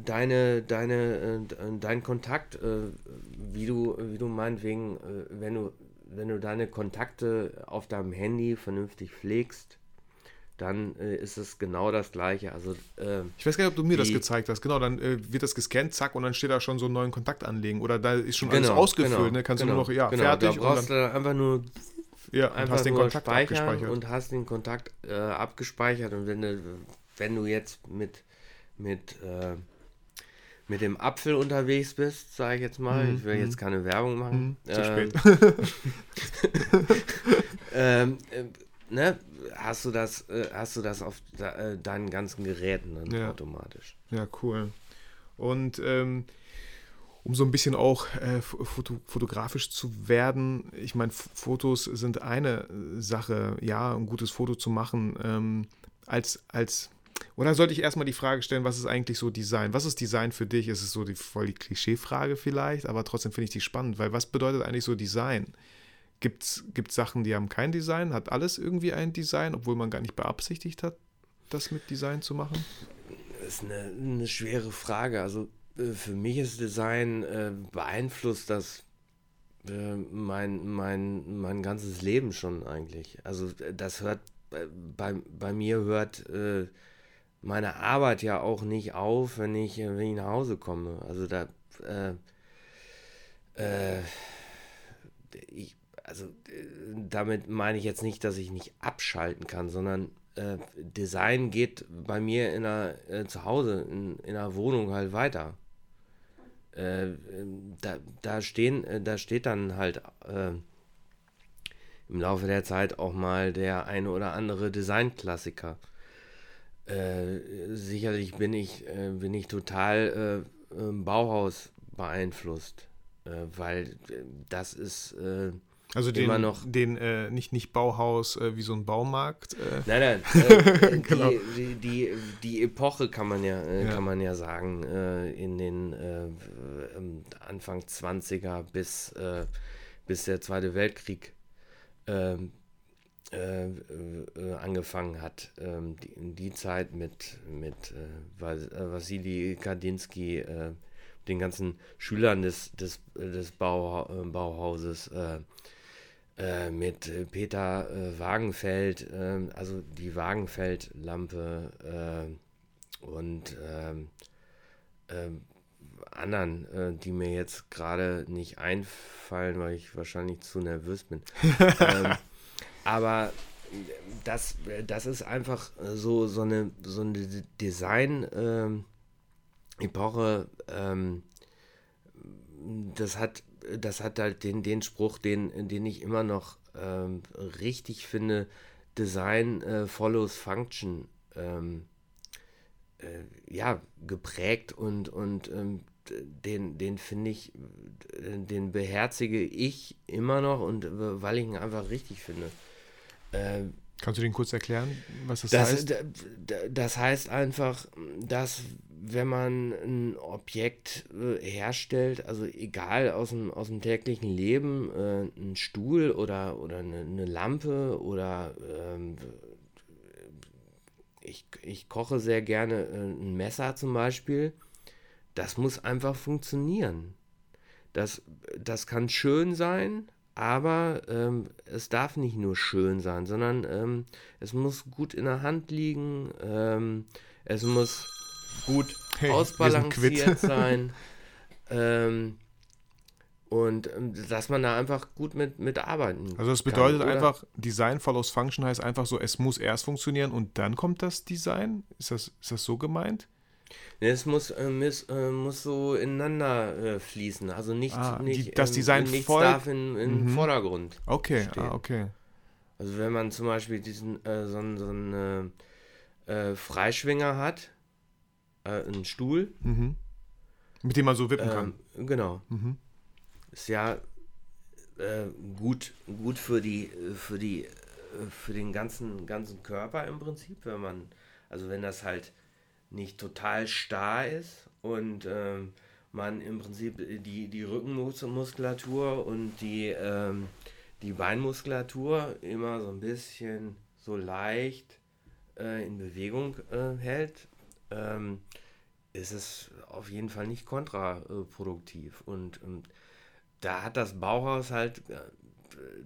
deine, deine, äh, dein Kontakt, äh, wie du, wie du meinetwegen, wenn du, wenn du deine Kontakte auf deinem Handy vernünftig pflegst, dann äh, ist es genau das gleiche. Also äh, Ich weiß gar nicht, ob du mir das Die- gezeigt hast. Genau, dann äh, wird das gescannt, zack, und dann steht da schon so einen neuen Kontakt anlegen. Oder da ist schon alles ausgefüllt, ne? Kannst du nur noch, ja, genau. fertig Da brauchst und du dann einfach nur ja, und einfach hast den Kontakt abgespeichert. und hast den Kontakt äh, abgespeichert und wenn du, wenn du jetzt mit mit äh, mit dem Apfel unterwegs bist, sage ich jetzt mal, Mhm, ich will mhm. jetzt keine Werbung machen. Hm, zu ähm, spät. <laughs> ähm, äh, ne, hast du das, äh, hast du das auf äh, deinen ganzen Geräten dann Ja. automatisch. Ja, cool. Und ähm, um so ein bisschen auch äh, foto, fotografisch zu werden, ich meine, Fotos sind eine äh, Sache, ja, ein gutes Foto zu machen, ähm, als, als, oder sollte ich erstmal die Frage stellen, was ist eigentlich so Design? Was ist Design für dich? Ist es so die, voll die Klischeefrage vielleicht, aber trotzdem finde ich die spannend, weil was bedeutet eigentlich so Design? Gibt es Sachen, die haben kein Design? Hat alles irgendwie ein Design, obwohl man gar nicht beabsichtigt hat, das mit Design zu machen? Das ist eine, eine schwere Frage. Also für mich ist Design äh, beeinflusst das äh, mein, mein, mein ganzes Leben schon eigentlich. Also äh, das hört äh, bei, bei mir hört äh, meine Arbeit ja auch nicht auf, wenn ich, äh, wenn ich nach Hause komme. Also da äh, äh, ich, also äh, damit meine ich jetzt nicht, dass ich nicht abschalten kann, sondern äh, Design geht bei mir in der, äh, zu Hause, in, in der Wohnung halt weiter. Äh, ähm, da, da, stehen, äh, da steht dann halt äh, im Laufe der Zeit auch mal der eine oder andere Designklassiker. Äh, sicherlich bin ich, äh, bin ich total Bauhaus beeinflusst, weil das ist Also den, Immer noch. den äh, nicht, nicht Bauhaus äh, wie so ein Baumarkt. Äh, Nein, nein. <laughs> Äh, Genau. die, die, die, die Epoche kann man ja, äh, Ja. kann man ja sagen, äh, in den äh, ähm, Anfang 20er bis, bis der Zweite Weltkrieg ähm, äh, äh, angefangen hat. Ähm, die, die Zeit mit, mit Wassili Kandinsky, den ganzen Schülern des, des, des Bau, Bauhauses, äh, äh, mit äh, Peter äh, Wagenfeld, ähm, also die Wagenfeld-Lampe äh, und ähm, ähm, anderen, äh, die mir jetzt gerade nicht einfallen, weil ich wahrscheinlich zu nervös bin. <laughs> ähm, aber das, das ist einfach so, so eine, so eine Design-Epoche, ähm, das hat, das hat halt den, den Spruch, den, den ich immer noch ähm, richtig finde, Design äh, follows Function. Ähm, äh, ja, geprägt und, und ähm, den, den finde ich, den beherzige ich immer noch und äh, weil ich ihn einfach richtig finde. Äh, Kannst du den kurz erklären, was das, das heißt? Das heißt einfach, dass wenn man ein Objekt äh, herstellt, also egal aus dem, aus dem täglichen Leben, äh, ein Stuhl oder, oder eine, eine Lampe oder ähm, ich, ich koche sehr gerne äh, ein Messer zum Beispiel, das muss einfach funktionieren. Das, das kann schön sein, aber ähm, es darf nicht nur schön sein, sondern ähm, es muss gut in der Hand liegen, ähm, es muss gut hey, ausbalanciert <laughs> sein. ähm, und ähm, dass man da einfach gut mit, mit arbeiten Also das bedeutet kann, einfach, Design follows Function heißt einfach so, es muss erst funktionieren und dann kommt das Design? Ist das, ist das so gemeint? Es muss, äh, muss, äh, muss so ineinander äh, fließen. Also nicht, ah, nicht die, das Design nichts voll... darf in, in mhm. Vordergrund. Okay, ah, okay. Also wenn man zum Beispiel diesen äh, so, so einen äh, äh, Freischwinger hat, einen Stuhl, mhm. mit dem man so wippen kann. Ähm, genau. Mhm. Ist ja gut, gut für die, für die, für den ganzen, ganzen Körper im Prinzip, wenn man, also wenn das halt nicht total starr ist und ähm, man im Prinzip die, die Rückenmuskulatur und die, ähm, die Beinmuskulatur immer so ein bisschen so leicht äh, in Bewegung äh, hält, ähm, ist es auf jeden Fall nicht kontraproduktiv. Und ähm, da hat das Bauhaus halt äh,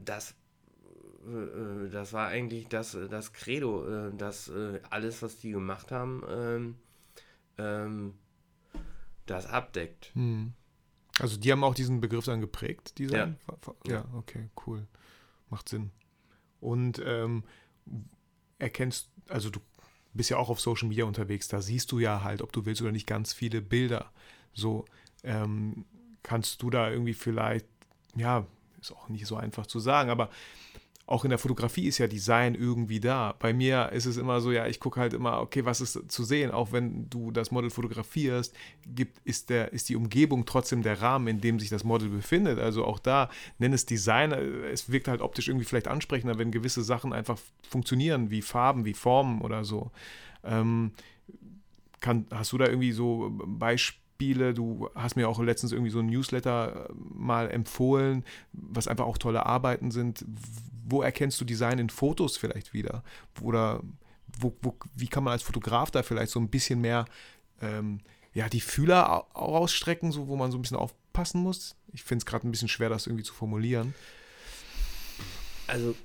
das äh, das war eigentlich das, das Credo, äh, dass äh, alles, was die gemacht haben, ähm, ähm, das abdeckt. Hm. Also die haben auch diesen Begriff dann geprägt, Design? Ja, ja okay, cool. Macht Sinn. Und ähm, erkennst, also du bist ja auch auf Social Media unterwegs, da siehst du ja halt, ob du willst oder nicht, ganz viele Bilder. So, ähm, kannst du da irgendwie vielleicht, ja, ist auch nicht so einfach zu sagen, aber auch in der Fotografie ist ja Design irgendwie da. Bei mir ist es immer so, ja, ich gucke halt immer, okay, was ist zu sehen? Auch wenn du das Model fotografierst, gibt, ist, der, ist die Umgebung trotzdem der Rahmen, in dem sich das Model befindet. Also auch da, nenn es Design, es wirkt halt optisch irgendwie vielleicht ansprechender, wenn gewisse Sachen einfach funktionieren, wie Farben, wie Formen oder so. Ähm, kann, hast du da irgendwie so Beispiele? Spiele. Du hast mir auch letztens irgendwie so ein Newsletter äh, mal empfohlen, was einfach auch tolle Arbeiten sind. Wo erkennst du Design in Fotos vielleicht wieder? Oder wo, wo, wie kann man als Fotograf da vielleicht so ein bisschen mehr ähm, ja, die Fühler ausstrecken, so, wo man so ein bisschen aufpassen muss? Ich finde es gerade ein bisschen schwer, das irgendwie zu formulieren. Also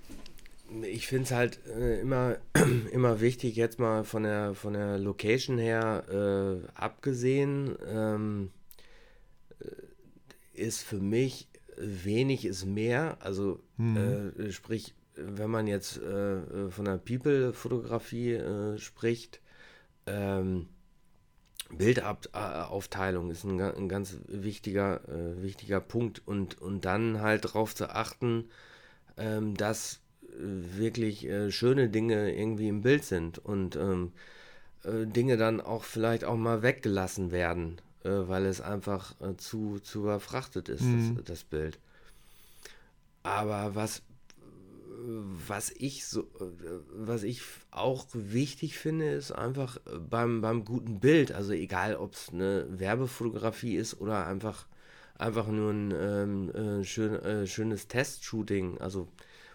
ich finde es halt äh, immer, <clears throat> immer wichtig, jetzt mal von der, von der Location her äh, abgesehen, ähm, äh, ist für mich wenig ist mehr. Also mhm. äh, sprich, wenn man jetzt äh, von der People-Fotografie äh, spricht, ähm, Bildaufteilung ist ein, ein ganz wichtiger, wichtiger Punkt und, und dann halt darauf zu achten, ähm, dass wirklich äh, schöne Dinge irgendwie im Bild sind und ähm, äh, Dinge dann auch vielleicht auch mal weggelassen werden, äh, weil es einfach äh, zu, zu überfrachtet ist, mhm. das, das, Bild. Aber was, was ich so, äh, was ich auch wichtig finde, ist einfach beim, beim guten Bild, also egal ob es eine Werbefotografie ist oder einfach, einfach nur ein ähm, äh, schön, schönes Testshooting, also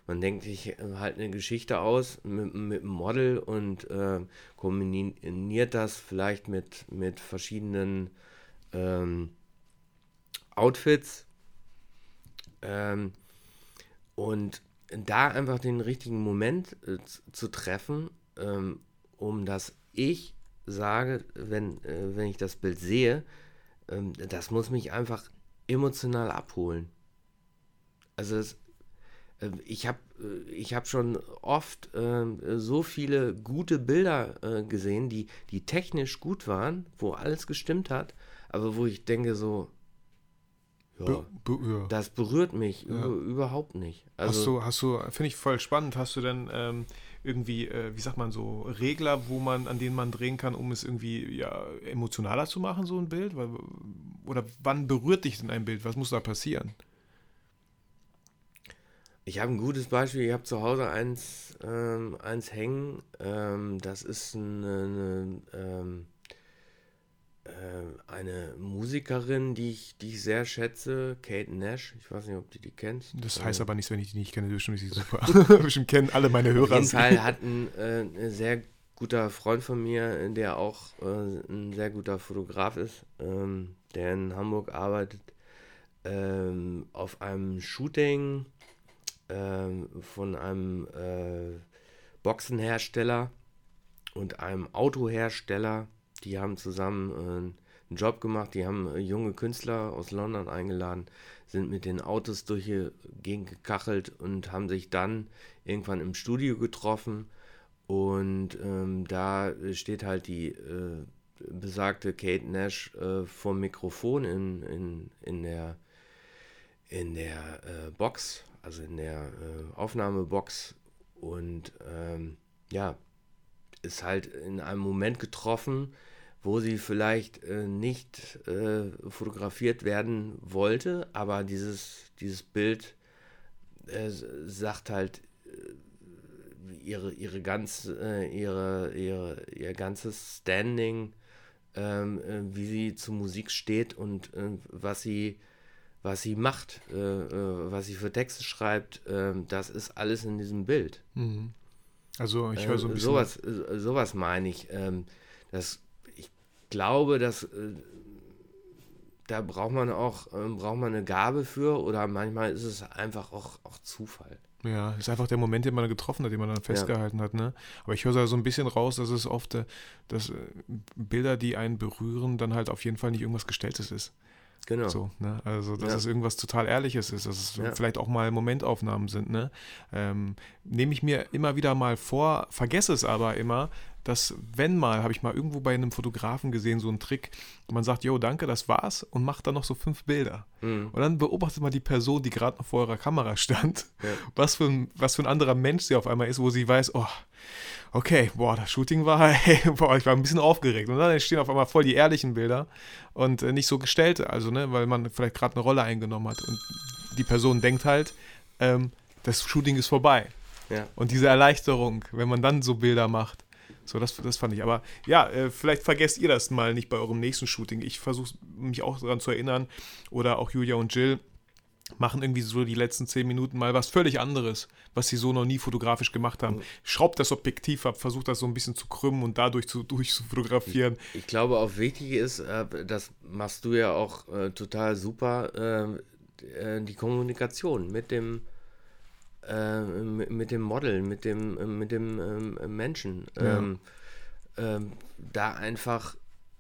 man denkt sich äh, halt eine Geschichte aus mit, mit einem Model und äh, kombiniert das vielleicht mit, mit verschiedenen ähm, Outfits ähm, und da einfach den richtigen Moment äh, zu treffen, ähm, um dass ich sage, wenn, äh, wenn ich das Bild sehe, ähm, das muss mich einfach emotional abholen. Also es, ich habe äh, ich hab schon oft äh, so viele gute Bilder äh, gesehen, die, die technisch gut waren, wo alles gestimmt hat, aber wo ich denke so, ja, be, be, ja. das berührt mich ja. über, überhaupt nicht. Also, hast du, hast du, finde ich voll spannend, hast du denn ähm, irgendwie, äh, wie sagt man so, Regler, wo man, an denen man drehen kann, um es irgendwie ja, emotionaler zu machen, so ein Bild? Oder wann berührt dich denn ein Bild? Was muss da passieren? Ich habe ein gutes Beispiel. Ich habe zu Hause eins, ähm, eins hängen. Ähm, das ist eine, eine, ähm, äh, eine, Musikerin, die ich, die ich sehr schätze, Kate Nash. Ich weiß nicht, ob du die kennst. Das heißt äh, aber nichts, wenn ich die nicht kenne. Bestimmt ist sie super. <laughs> <laughs> Bestimmt kennen alle meine Hörer. Auf jeden Fall hat ein, äh, sehr guter Freund von mir, der auch äh, ein sehr guter Fotograf ist, ähm, der in Hamburg arbeitet, ähm, auf einem Shooting ähm, von einem äh, Boxenhersteller und einem Autohersteller. Die haben zusammen äh, einen Job gemacht, die haben äh, junge Künstler aus London eingeladen, sind mit den Autos durch die Gegend gekachelt und haben sich dann irgendwann im Studio getroffen. Und ähm, da steht halt die äh, besagte Kate Nash äh, vom Mikrofon in, in, in der, in der äh, Box also in der äh, Aufnahmebox und ähm, ja, ist halt in einem Moment getroffen, wo sie vielleicht äh, nicht äh, fotografiert werden wollte, aber dieses, dieses Bild äh, sagt halt äh, ihre, ihre ganz, äh, ihre, ihre, ihr ganzes Standing, ähm, wie sie zu Musik steht und was sie was sie macht, äh, äh, was sie für Texte schreibt, äh, das ist alles in diesem Bild. Mhm. Also ich höre so ein äh, bisschen. Sowas, äh, sowas meine ich. Ähm, das, ich glaube, dass äh, da braucht man auch ähm, braucht man eine Gabe für oder manchmal ist es einfach auch, auch Zufall. Ja, ist einfach der Moment, den man getroffen hat, den man dann festgehalten ja. hat. Ne? Aber ich höre so ein bisschen raus, dass es oft, dass Bilder, die einen berühren, dann halt auf jeden Fall nicht irgendwas Gestelltes ist. Genau. So, ne? Also, dass ja. es irgendwas total Ehrliches ist, dass es ja. vielleicht auch mal Momentaufnahmen sind. Ne? Ähm, Nehme ich mir immer wieder mal vor, vergesse es aber immer, dass wenn mal, habe ich mal irgendwo bei einem Fotografen gesehen, so einen Trick, man sagt, jo, danke, das war's und macht dann noch so fünf Bilder. Mhm. Und dann beobachtet man die Person, die gerade noch vor eurer Kamera stand, <laughs> ja. was, für ein, was für ein anderer Mensch sie auf einmal ist, wo sie weiß, oh, okay, boah, das Shooting war, <laughs> hey, boah, ich war ein bisschen aufgeregt. Und dann entstehen auf einmal voll die ehrlichen Bilder und äh, nicht so gestellte, also, ne, weil man vielleicht gerade eine Rolle eingenommen hat und die Person denkt halt, ähm, das Shooting ist vorbei. Ja. Und diese Erleichterung, wenn man dann so Bilder macht, so, das, das fand ich. Aber ja, äh, vielleicht vergesst ihr das mal nicht bei eurem nächsten Shooting. Ich versuche mich auch daran zu erinnern. Oder auch Julia und Jill machen irgendwie so die letzten zehn Minuten mal was völlig anderes, was sie so noch nie fotografisch gemacht haben. Schraubt das Objektiv ab, versucht das so ein bisschen zu krümmen und dadurch zu, durch zu fotografieren. Ich, ich glaube auch wichtig ist, äh, das machst du ja auch äh, total super, äh, die Kommunikation mit dem äh, mit dem Model, mit dem, mit dem ähm, Menschen. Ja. Ähm, ähm, da einfach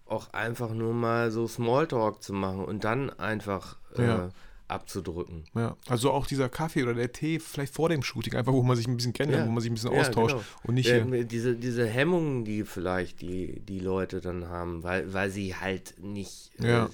auch einfach nur mal so Smalltalk zu machen und dann einfach äh, ja. abzudrücken. Ja, also auch dieser Kaffee oder der Tee vielleicht vor dem Shooting, einfach wo man sich ein bisschen kennenlernt, ja. wo man sich ein bisschen austauscht genau. und nicht äh, diese, diese Hemmungen, die vielleicht die, die Leute dann haben, weil, weil sie halt nicht ja. äh,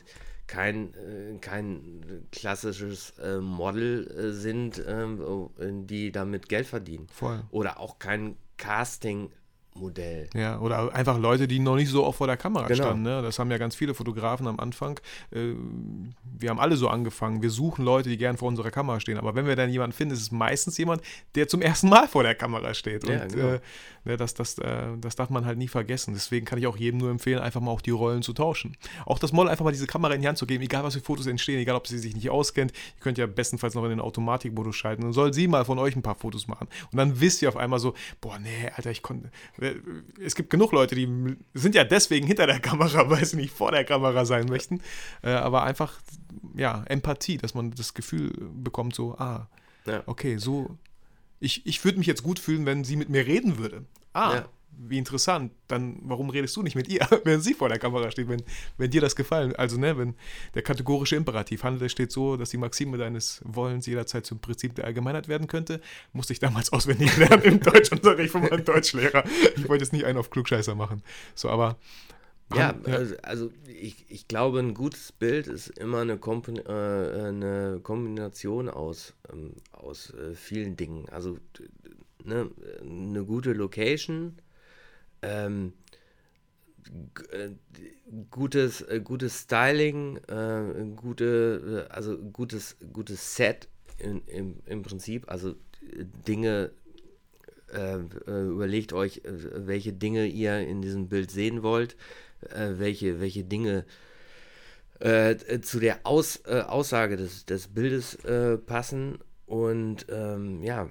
kein, äh, kein klassisches äh, Model äh, sind, ähm, die damit Geld verdienen. Voll. Oder auch kein Casting Modell. Ja, oder einfach Leute, die noch nicht so oft vor der Kamera genau. standen. Ne? Das haben ja ganz viele Fotografen am Anfang. Wir haben alle so angefangen. Wir suchen Leute, die gern vor unserer Kamera stehen. Aber wenn wir dann jemanden finden, ist es meistens jemand, der zum ersten Mal vor der Kamera steht. Ja, Und genau. äh, ne, das, das, äh, das darf man halt nie vergessen. Deswegen kann ich auch jedem nur empfehlen, einfach mal auch die Rollen zu tauschen. Auch das Model einfach mal diese Kamera in die Hand zu geben, egal was für Fotos entstehen, egal ob sie sich nicht auskennt. Ihr könnt ja bestenfalls noch in den Automatikmodus schalten. Dann soll sie mal von euch ein paar Fotos machen. Und dann wisst ihr auf einmal so, boah, nee, Alter, ich konnte es gibt genug Leute, die sind ja deswegen hinter der Kamera, <laughs> weil sie nicht vor der Kamera sein möchten. Äh, aber einfach, ja, Empathie, dass man das Gefühl bekommt, so, ah, ja. okay, so, ich, ich würde mich jetzt gut fühlen, wenn sie mit mir reden würde. Ah, ja wie interessant, dann warum redest du nicht mit ihr, <laughs> wenn sie vor der Kamera steht, wenn, wenn dir das gefallen? Also, ne, wenn der kategorische Imperativ handelt, steht so, dass die Maxime deines Wollens jederzeit zum Prinzip der Allgemeinheit werden könnte, musste ich damals <laughs> auswendig lernen im Deutschunterricht von meinem Deutschlehrer. Ich wollte jetzt nicht einen auf Klugscheißer machen. So, aber. Ja. Also, also, ich, ich glaube, ein gutes Bild ist immer eine, Kompon äh, eine Kombination aus, ähm, aus äh, vielen Dingen. Also ne, eine gute Location, ähm, äh, gutes, äh, gutes Styling, äh, gute, äh, also gutes, gutes Set in, im, im Prinzip, also Dinge, überlegt euch, welche Dinge ihr in diesem Bild sehen wollt, welche, welche Dinge zu der Aus, Aussage des, des Bildes passen und ähm, ja,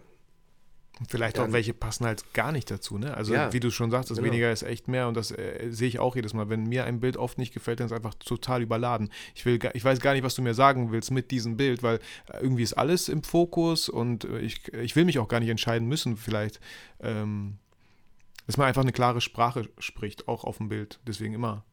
Vielleicht auch welche passen halt gar nicht dazu, ne? Also ja, wie du schon sagst, das genau. weniger ist echt mehr und das äh, sehe ich auch jedes Mal. Wenn mir ein Bild oft nicht gefällt, dann ist es einfach total überladen. Ich will, ich weiß gar nicht, was du mir sagen willst mit diesem Bild, weil äh, irgendwie ist alles im Fokus und äh, ich, ich will mich auch gar nicht entscheiden müssen, vielleicht. Ähm, dass man einfach eine klare Sprache spricht, auch auf dem Bild. Deswegen immer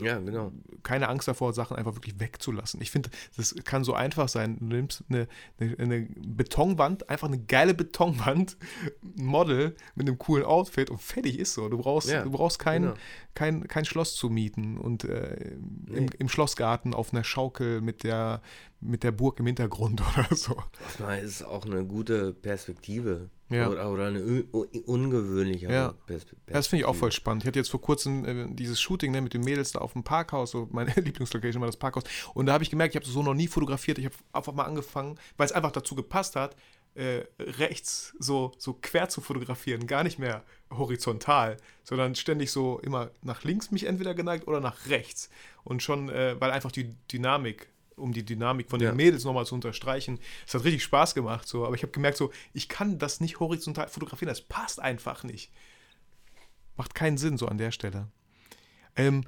ja, genau. Keine Angst davor, Sachen einfach wirklich wegzulassen. Ich finde, das kann so einfach sein. Du nimmst eine, eine, eine, Betonwand, einfach eine geile Betonwand, ein Model mit einem coolen Outfit und fertig ist so. Du brauchst, ja, du brauchst kein, genau. kein, kein Schloss zu mieten und äh, nee. im, im, Schlossgarten auf einer Schaukel mit der, mit der Burg im Hintergrund <laughs> oder so. Das ist auch eine gute Perspektive. Ja. Oder, oder eine ungewöhnliche ja. Perspektive. Das finde ich auch voll spannend. Ich hatte jetzt vor kurzem äh, dieses Shooting ne, mit den Mädels da auf dem Parkhaus, so meine <laughs> Lieblingslocation war das Parkhaus. Und da habe ich gemerkt, ich habe so noch nie fotografiert. Ich habe einfach mal angefangen, weil es einfach dazu gepasst hat, äh, rechts so, so quer zu fotografieren, gar nicht mehr horizontal, sondern ständig so immer nach links mich entweder geneigt oder nach rechts. Und schon, äh, weil einfach die Dynamik um die Dynamik von den ja. Mädels nochmal zu unterstreichen. Es hat richtig Spaß gemacht, so, aber ich habe gemerkt, so, ich kann das nicht horizontal fotografieren, das passt einfach nicht. Macht keinen Sinn so an der Stelle. Ähm,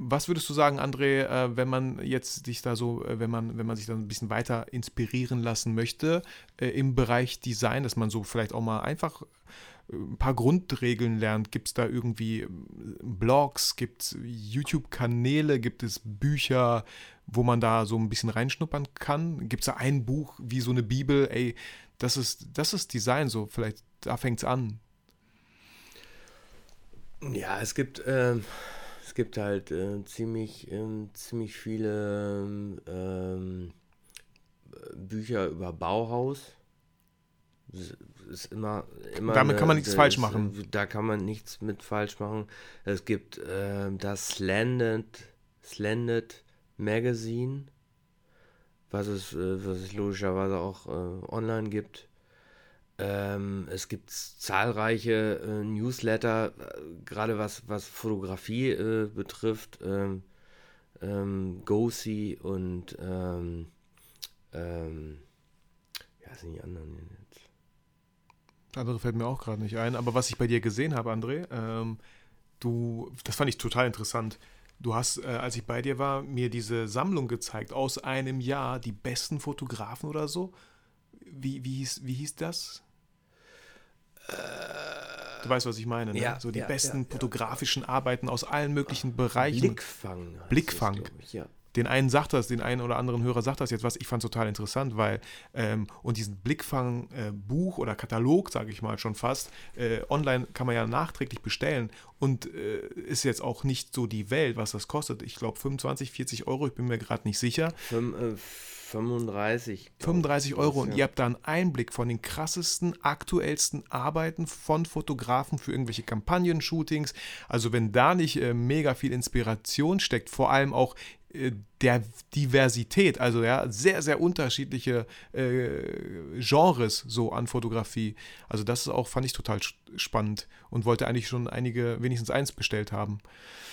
was würdest du sagen, André, äh, wenn man jetzt sich da so, äh, wenn man, wenn man sich dann ein bisschen weiter inspirieren lassen möchte äh, im Bereich Design, dass man so vielleicht auch mal einfach ein paar Grundregeln lernt? Gibt es da irgendwie Blogs, gibt es YouTube-Kanäle, gibt es Bücher, wo man da so ein bisschen reinschnuppern kann? Gibt es da ein Buch wie so eine Bibel? Ey, das ist, das ist Design so, vielleicht da fängt es an. Ja, es gibt, äh, es gibt halt äh, ziemlich, äh, ziemlich viele ähm, Bücher über Bauhaus. Ist immer, immer Damit eine, kann man nichts falsch machen. Da kann man nichts mit falsch machen. Es gibt ähm, das Slanted, Slanted Magazine, was es, äh, was es logischerweise auch äh, online gibt. Ähm, es gibt zahlreiche äh, Newsletter, äh, gerade was, was Fotografie äh, betrifft. Ähm, ähm, GoSee und ähm, ähm, ja, sind die anderen jetzt? Das andere fällt mir auch gerade nicht ein. Aber was ich bei dir gesehen habe, André, ähm, du, das fand ich total interessant. Du hast, äh, als ich bei dir war, mir diese Sammlung gezeigt aus einem Jahr, die besten Fotografen oder so. Wie, wie, hieß, wie hieß das? Äh, du weißt, was ich meine, ne? Ja, so die ja, besten ja, fotografischen Arbeiten aus allen möglichen Bereichen. Blickfang. Blickfang. Das, ich, ja den einen sagt das, den einen oder anderen Hörer sagt das jetzt was, ich fand es total interessant, weil, ähm, und diesen Blickfang-Buch äh, oder Katalog, sage ich mal schon fast, äh, online kann man ja nachträglich bestellen und äh, ist jetzt auch nicht so die Welt, was das kostet. Ich glaube 25, 40 Euro, ich bin mir gerade nicht sicher. Fünf, 35. 35 Euro und ihr habt da einen Einblick von den krassesten, aktuellsten Arbeiten von Fotografen für irgendwelche Kampagnen-Shootings. Also wenn da nicht äh, mega viel Inspiration steckt, vor allem auch äh, der Diversität, also ja, sehr, sehr unterschiedliche äh, Genres so an Fotografie. Also das ist auch, fand ich total spannend und wollte eigentlich schon einige, wenigstens eins bestellt haben.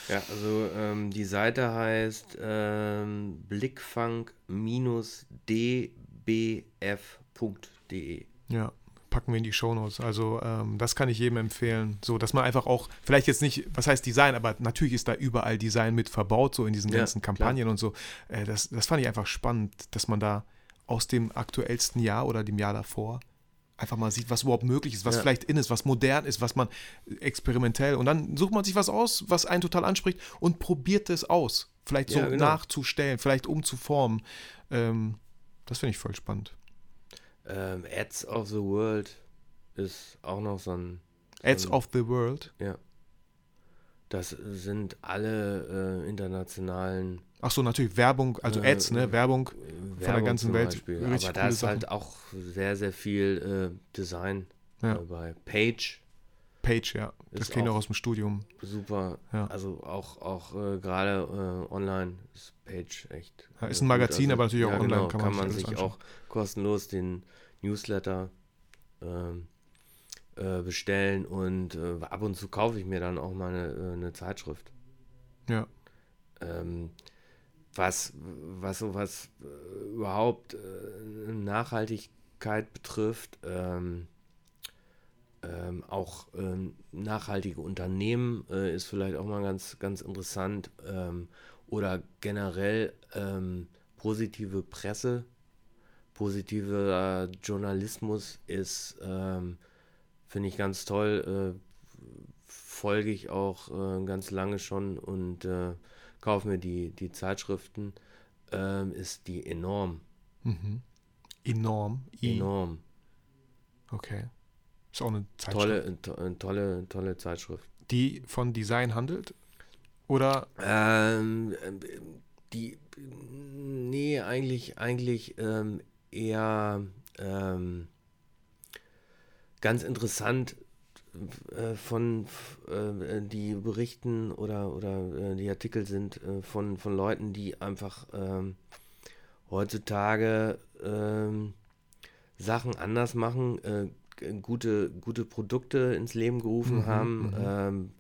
Ja, also ähm, die Seite heißt ähm, blickfang-dbf.de. Ja, packen wir in die Shownotes. Also ähm, das kann ich jedem empfehlen. So, dass man einfach auch, vielleicht jetzt nicht, was heißt Design, aber natürlich ist da überall Design mit verbaut, so in diesen ja, ganzen Kampagnen klar. und so. Äh, das, das fand ich einfach spannend, dass man da aus dem aktuellsten Jahr oder dem Jahr davor einfach mal sieht, was überhaupt möglich ist, was ja. vielleicht in ist, was modern ist, was man experimentell und dann sucht man sich was aus, was einen total anspricht und probiert es aus. Vielleicht so ja, genau. nachzustellen, vielleicht umzuformen. Ähm, das finde ich voll spannend. Ähm, Ads of the World ist auch noch so ein. So Ads ein, of the World? Ja. Das sind alle äh, internationalen. Ach so, natürlich Werbung, also äh, Ads, ne? Werbung, Werbung von der ganzen Welt. Aber da ist halt auch sehr, sehr viel äh, Design Ja. bei Page. Page, ja. Das kenne ich auch- aus dem Studium. Super. Ja. Also auch, auch äh, gerade äh, online ist Page echt. Ja, ist äh, ein gut. Magazin, aber natürlich auch ja, online Genau, kann kann man man, sich anschauen. auch kostenlos den Newsletter ähm, äh, bestellen und äh, ab und zu kaufe ich mir dann auch mal eine, äh, eine Zeitschrift. Ja. ähm, was, was sowas äh, überhaupt äh, Nachhaltigkeit betrifft, ähm, ähm, auch ähm, nachhaltige Unternehmen äh, ist vielleicht auch mal ganz, ganz interessant ähm, oder generell ähm, positive Presse, positiver Journalismus ist, ähm, finde ich ganz toll, äh, folge ich auch äh, ganz lange schon und äh, kaufe mir die, die Zeitschriften, ähm, ist die enorm, Mhm. Enorm. I. enorm. Okay. Ist auch eine Zeitschrift. Tolle, to, tolle, tolle Zeitschrift. Die von Design handelt? Oder? Ähm, ähm, die, nee, eigentlich, eigentlich ähm, eher ähm, ganz interessant äh, von äh, die Berichten oder, oder äh, die Artikel sind äh, von, von Leuten, die einfach ähm, heutzutage ähm, Sachen anders machen, gute, gute Produkte ins Leben gerufen Mhm, haben. mhm. Ähm,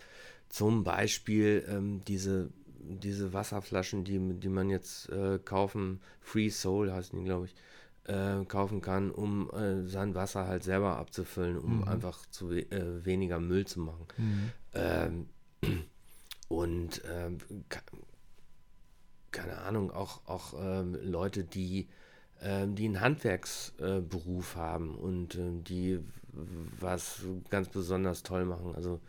zum Beispiel ähm, diese, diese Wasserflaschen, die, die man jetzt äh, kaufen, Free Soul heißen die, glaube ich, äh, kaufen kann, um äh, sein Wasser halt selber abzufüllen, um Mhm. einfach zu we äh, weniger Müll zu machen. Mhm. Ähm, <clears throat> und ähm, ke- keine Ahnung, auch, auch ähm, Leute, die, die einen Handwerksberuf äh, Beruf haben und ähm, die was ganz besonders toll machen. Also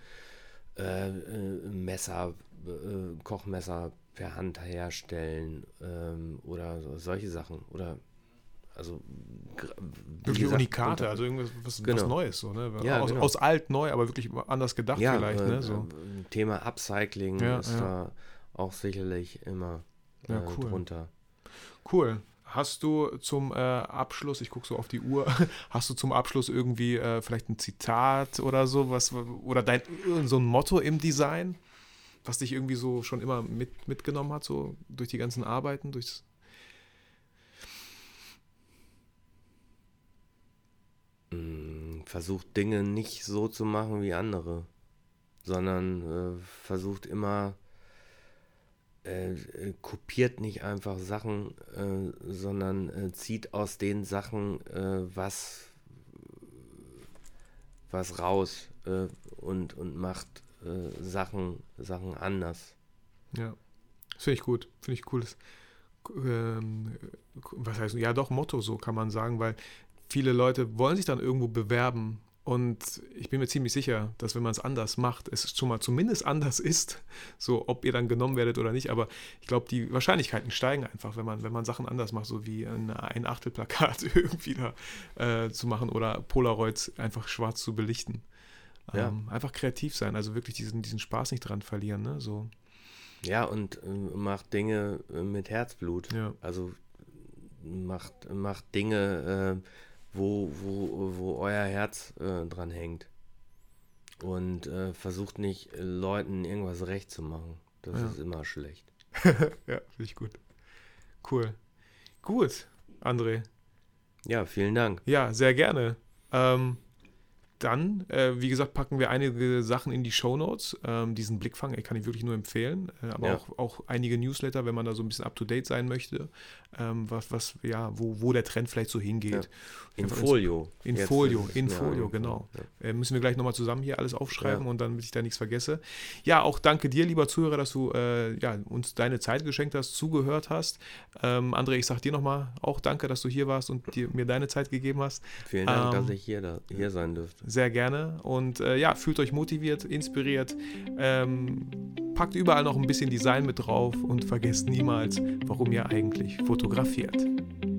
äh, äh, Messer, äh, Kochmesser per Hand herstellen ähm, oder so, solche Sachen. Oder also Wirklich gesagt, Unikate, also irgendwas was, was Genau. Neues, so, ne? Ja, aus, genau. aus alt neu, aber wirklich anders gedacht ja, vielleicht, äh, ne? So. äh, Thema Upcycling Ja, ist da auch sicherlich immer Ja, äh, cool. drunter. Cool. Hast du zum äh, Abschluss, ich gucke so auf die Uhr, <laughs> hast du zum Abschluss irgendwie äh, vielleicht ein Zitat oder so, was, oder dein, so ein Motto im Design, was dich irgendwie so schon immer mit, mitgenommen hat, so durch die ganzen Arbeiten, durchs, Mm, Versucht Dinge nicht so zu machen wie andere, sondern äh, versucht immer, äh, äh, kopiert nicht einfach Sachen, äh, sondern äh, zieht aus den Sachen äh, was, was raus äh, und, und macht Sachen, Sachen anders. Ja, finde ich gut. Finde ich cooles. Ähm, was heißt, ja doch, Motto, so kann man sagen, weil viele Leute wollen sich dann irgendwo bewerben und ich bin mir ziemlich sicher, dass wenn man es anders macht, es schon mal zumindest anders ist, so ob ihr dann genommen werdet oder nicht, aber ich glaube, die Wahrscheinlichkeiten steigen einfach, wenn man, wenn man Sachen anders macht, so wie ein, ein Achtelplakat <laughs> irgendwie da äh, zu machen oder Polaroids einfach schwarz zu belichten. Ja. Ähm, einfach kreativ sein, also wirklich diesen, diesen Spaß nicht dran verlieren, ne? So, Ja, und äh, macht Dinge äh, mit Herzblut. ja. Also macht, macht Dinge, äh, wo, wo, wo euer Herz äh, dran hängt. Und äh, versucht nicht Leuten irgendwas recht zu machen. Das Ja. ist immer schlecht. <laughs> Ja, finde ich gut. Cool. Gut, André. Ja, vielen Dank. Ja, sehr gerne. Ähm, dann, äh, wie gesagt, packen wir einige Sachen in die Shownotes. Ähm, diesen Blickfang ey, kann ich wirklich nur empfehlen. Äh, aber Ja. auch, auch einige Newsletter, wenn man da so ein bisschen up-to-date sein möchte. Ähm, was, was, ja, wo, wo der Trend vielleicht so hingeht. In Einfach Folio. In Jetzt Folio, in Folio, eingefallen. genau. Ja. Äh, müssen wir gleich nochmal zusammen hier alles aufschreiben Ja. und dann, damit ich da nichts vergesse. Ja, auch danke dir, lieber Zuhörer, dass du äh, ja, uns deine Zeit geschenkt hast, zugehört hast. Ähm, André, ich sag dir nochmal auch danke, dass du hier warst und dir, mir deine Zeit gegeben hast. Vielen Dank, Ähm, dass ich hier, da, hier sein dürfte. Sehr gerne. Und äh, ja, fühlt euch motiviert, inspiriert. Ähm, packt überall noch ein bisschen Design mit drauf und vergesst niemals, warum ihr eigentlich fotografiert.